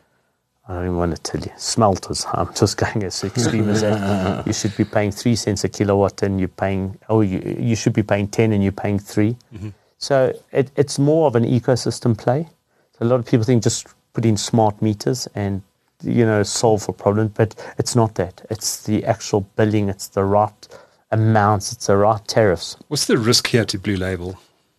I don't even want to tell you. Smelters. I'm just going as extreme as that. You should be paying three cents a kilowatt, and you're paying. Oh, you you should be paying ten, and you're paying 3 mm-hmm. So it, it's more of an ecosystem play. So a lot of people think just put in smart meters and you know solve a problem, but it's not that. It's the actual billing. It's the right amounts. It's the right tariffs. What's the risk here to Blue Label?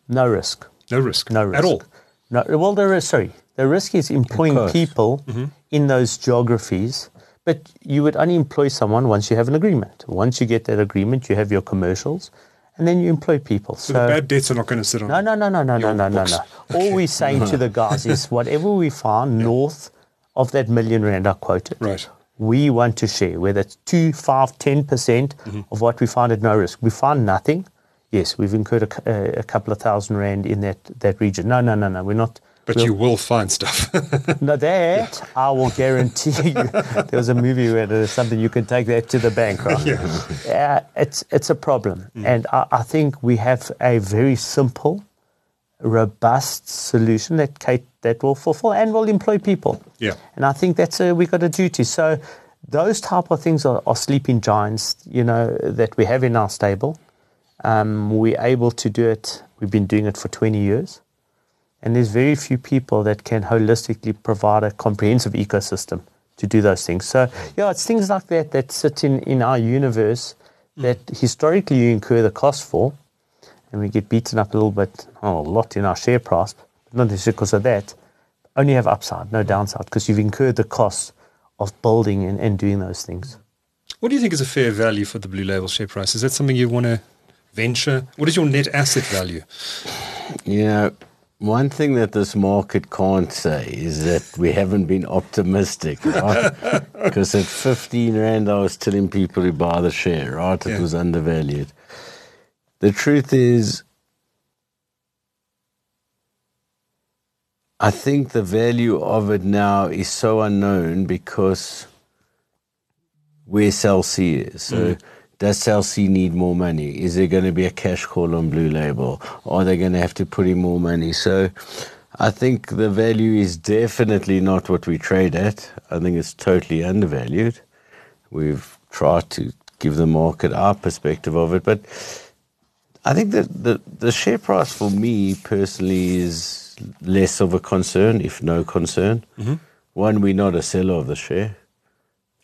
No risk. No risk. No risk At all. No, well, there is, sorry, the risk is employing course. people mm-hmm. In those geographies, but you would only employ someone once you have an agreement. Once you get that agreement, you have your commercials, and then you employ people. So, the bad debts are not going to sit on. no, no, no, no, no, no, no, no, no. All we're saying to the guys is whatever we find north of that million rand I quoted, Right. we want to share, whether it's 2, 5, 10% Mm-hmm. of what we find at no risk. We find nothing. Yes, we've incurred a, a couple of thousand rand in that, that region. No, no, no, no. We're not. But we'll- you will find stuff. No, that I will guarantee you. There was a movie where there's something you can take that to the bank, right? Yeah. it's it's a problem, and I, I think we have a very simple, robust solution that Kate that will fulfill and will employ people. Yeah. and I think that's a, we've got a duty. So those type of things are, are sleeping giants, you know, that we have in our stable. Um, we're able to do it. We've been doing it for 20 years. And there's very few people that can holistically provide a comprehensive ecosystem to do those things. So, yeah, it's things like that that sit in, in our universe that historically you incur the cost for, and we get beaten up a little bit, oh, a lot in our share price, but not necessarily because of that. Only have upside, no downside, because you've incurred the cost of building and, and doing those things. what do you think is a fair value for the Blue Label share price? Is that something you want to venture? What is your net asset value? You know, one thing that this market can't say is that we haven't been optimistic, right? Because at 15 Rand, I was telling people to buy the share, right? It Yeah. was undervalued. The truth is, I think the value of it now is so unknown because where Cell C is. So mm. Does Cell C need more money? Is there going to be a cash call on Blue Label? Are they going to have to put in more money? So I think the value is definitely not what we trade at. I think it's totally undervalued. We've tried to give the market our perspective of it, but I think that the, the share price for me personally is less of a concern, if no concern. Mm-hmm. One, we're not a seller of the share.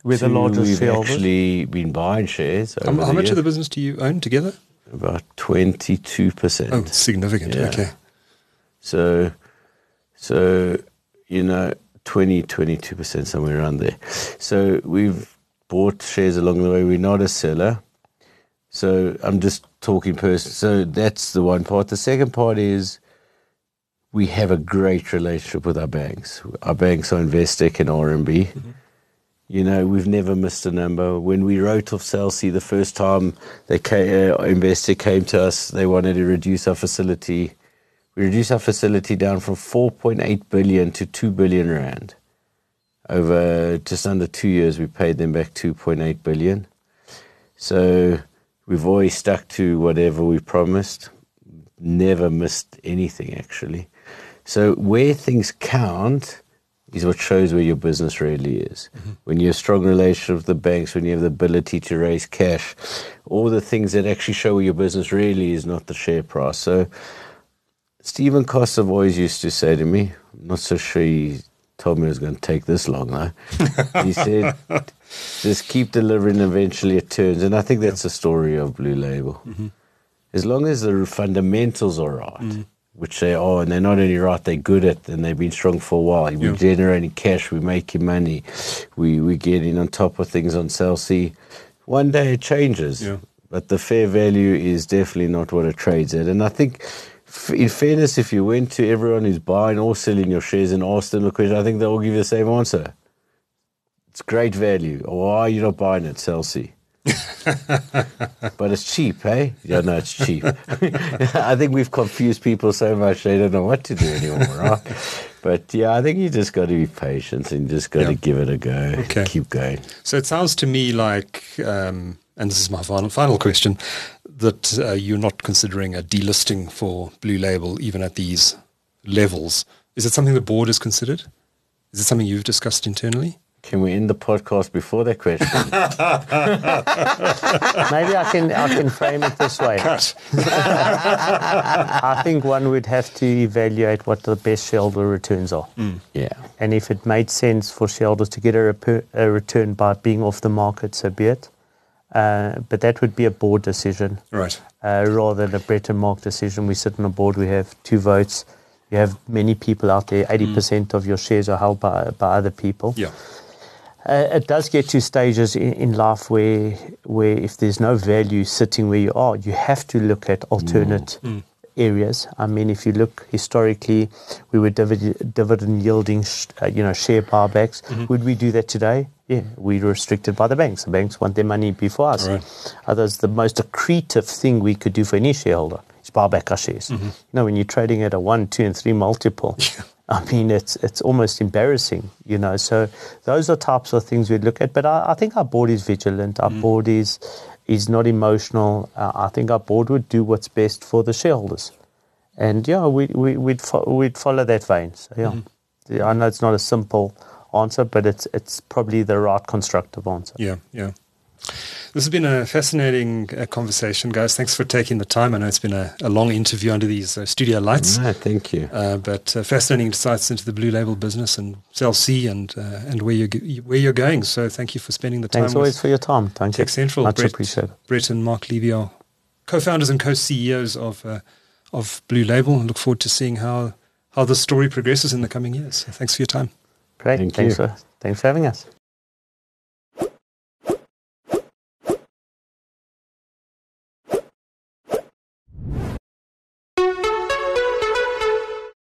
We're the Two, largest we've shareholder. actually been buying shares. How, over how much years. of the business do you own together? About twenty-two percent. Oh, significant. Yeah. Okay. So, so you know, 20, 22 percent somewhere around there. So we've bought shares along the way. We're not a seller. So I'm just talking person. So that's the one part. The second part is we have a great relationship with our banks. Our banks are Investec and RMB. You know, we've never missed a number. When we wrote off Cell C the first time, came, uh, Investec came to us. They wanted to reduce our facility. We reduced our facility down from 4.8 billion to 2 billion rand. Over just under two years, we paid them back 2.8 billion. So we've always stuck to whatever we promised. Never missed anything, actually. So where things count is what shows where your business really is. Mm-hmm. When you have strong relationship with the banks, when you have the ability to raise cash, all the things that actually show where your business really is, not the share price. So Stephen Koseff always used to say to me, I'm not so sure he told me it was going to take this long though. he said, just keep delivering, eventually it turns. And I think that's the story of Blue Label. Mm-hmm. As long as the fundamentals are right, mm-hmm. Which they are, and they're not only right, they're good at, and they've been strong for a while. We're Yeah. generating cash, we're making money, we, we're getting on top of things on Cell C. One day it changes. Yeah. But the fair value is definitely not what it trades at. And I think, in fairness, if you went to everyone who's buying or selling your shares and asked them a question, I think they'll all give you the same answer. It's great value. Why are you not buying it, Celsey? but it's cheap, hey? Yeah, no, it's cheap. I think we've confused people so much they don't know what to do anymore, right? But yeah, I think you just got to be patient and just got to give it a go. Okay. Keep going. So it sounds to me like, um, and this is my final final question, that uh, you're not considering a delisting for Blue Label even at these levels. Is it something the board has considered? Is it something you've discussed internally? Can we end the podcast before that question? Maybe I can I can frame it this way. Cut. I think one would have to evaluate what the best shareholder returns are. yeah. And if it made sense for shareholders to get a, repu- a return by being off the market, so be it. Uh, but that would be a board decision Right. uh, rather than a Brett and Mark decision. We sit on a board, we have two votes. You have many people out there. 80% of your shares are held by, by other people. Yeah. Uh, it does get to stages in, in life where, where if there's no value sitting where you are, you have to look at alternate areas. I mean, if you look historically, we were divid- dividend yielding, sh- uh, you know, share buybacks. Would we do that today? Yeah, we're restricted by the banks. The banks want their money before us. Right. Others, the most accretive thing we could do for any shareholder is buy back our shares. You know, when you're trading at a one, two, and three multiple, I mean, it's it's almost embarrassing. You know, so those are types of things we look at. But I, I think our board is vigilant. Our board is is not emotional. Uh, I think our board would do what's best for the shareholders, and yeah, we, we we'd fo- we'd follow that vein. So yeah, Yeah, I know it's not a simple answer, but it's it's probably the right constructive answer. Yeah, yeah. This has been a fascinating uh, conversation, guys. Thanks for taking the time. I know it's been a, a long interview under these uh, studio lights, No, thank you. uh, but uh, fascinating insights into the Blue Label business and Cell C and uh, and where you're where you're going. So thank you for spending the time. Thanks always for your time. Thank you. Central. Much Brett, appreciated. Brett and Mark Levy are co-founders and co-CEOs of uh, of Blue Label. and look forward to seeing how how the story progresses in the coming years. So thanks for your time. Great. Thank thanks you. for thanks for having us.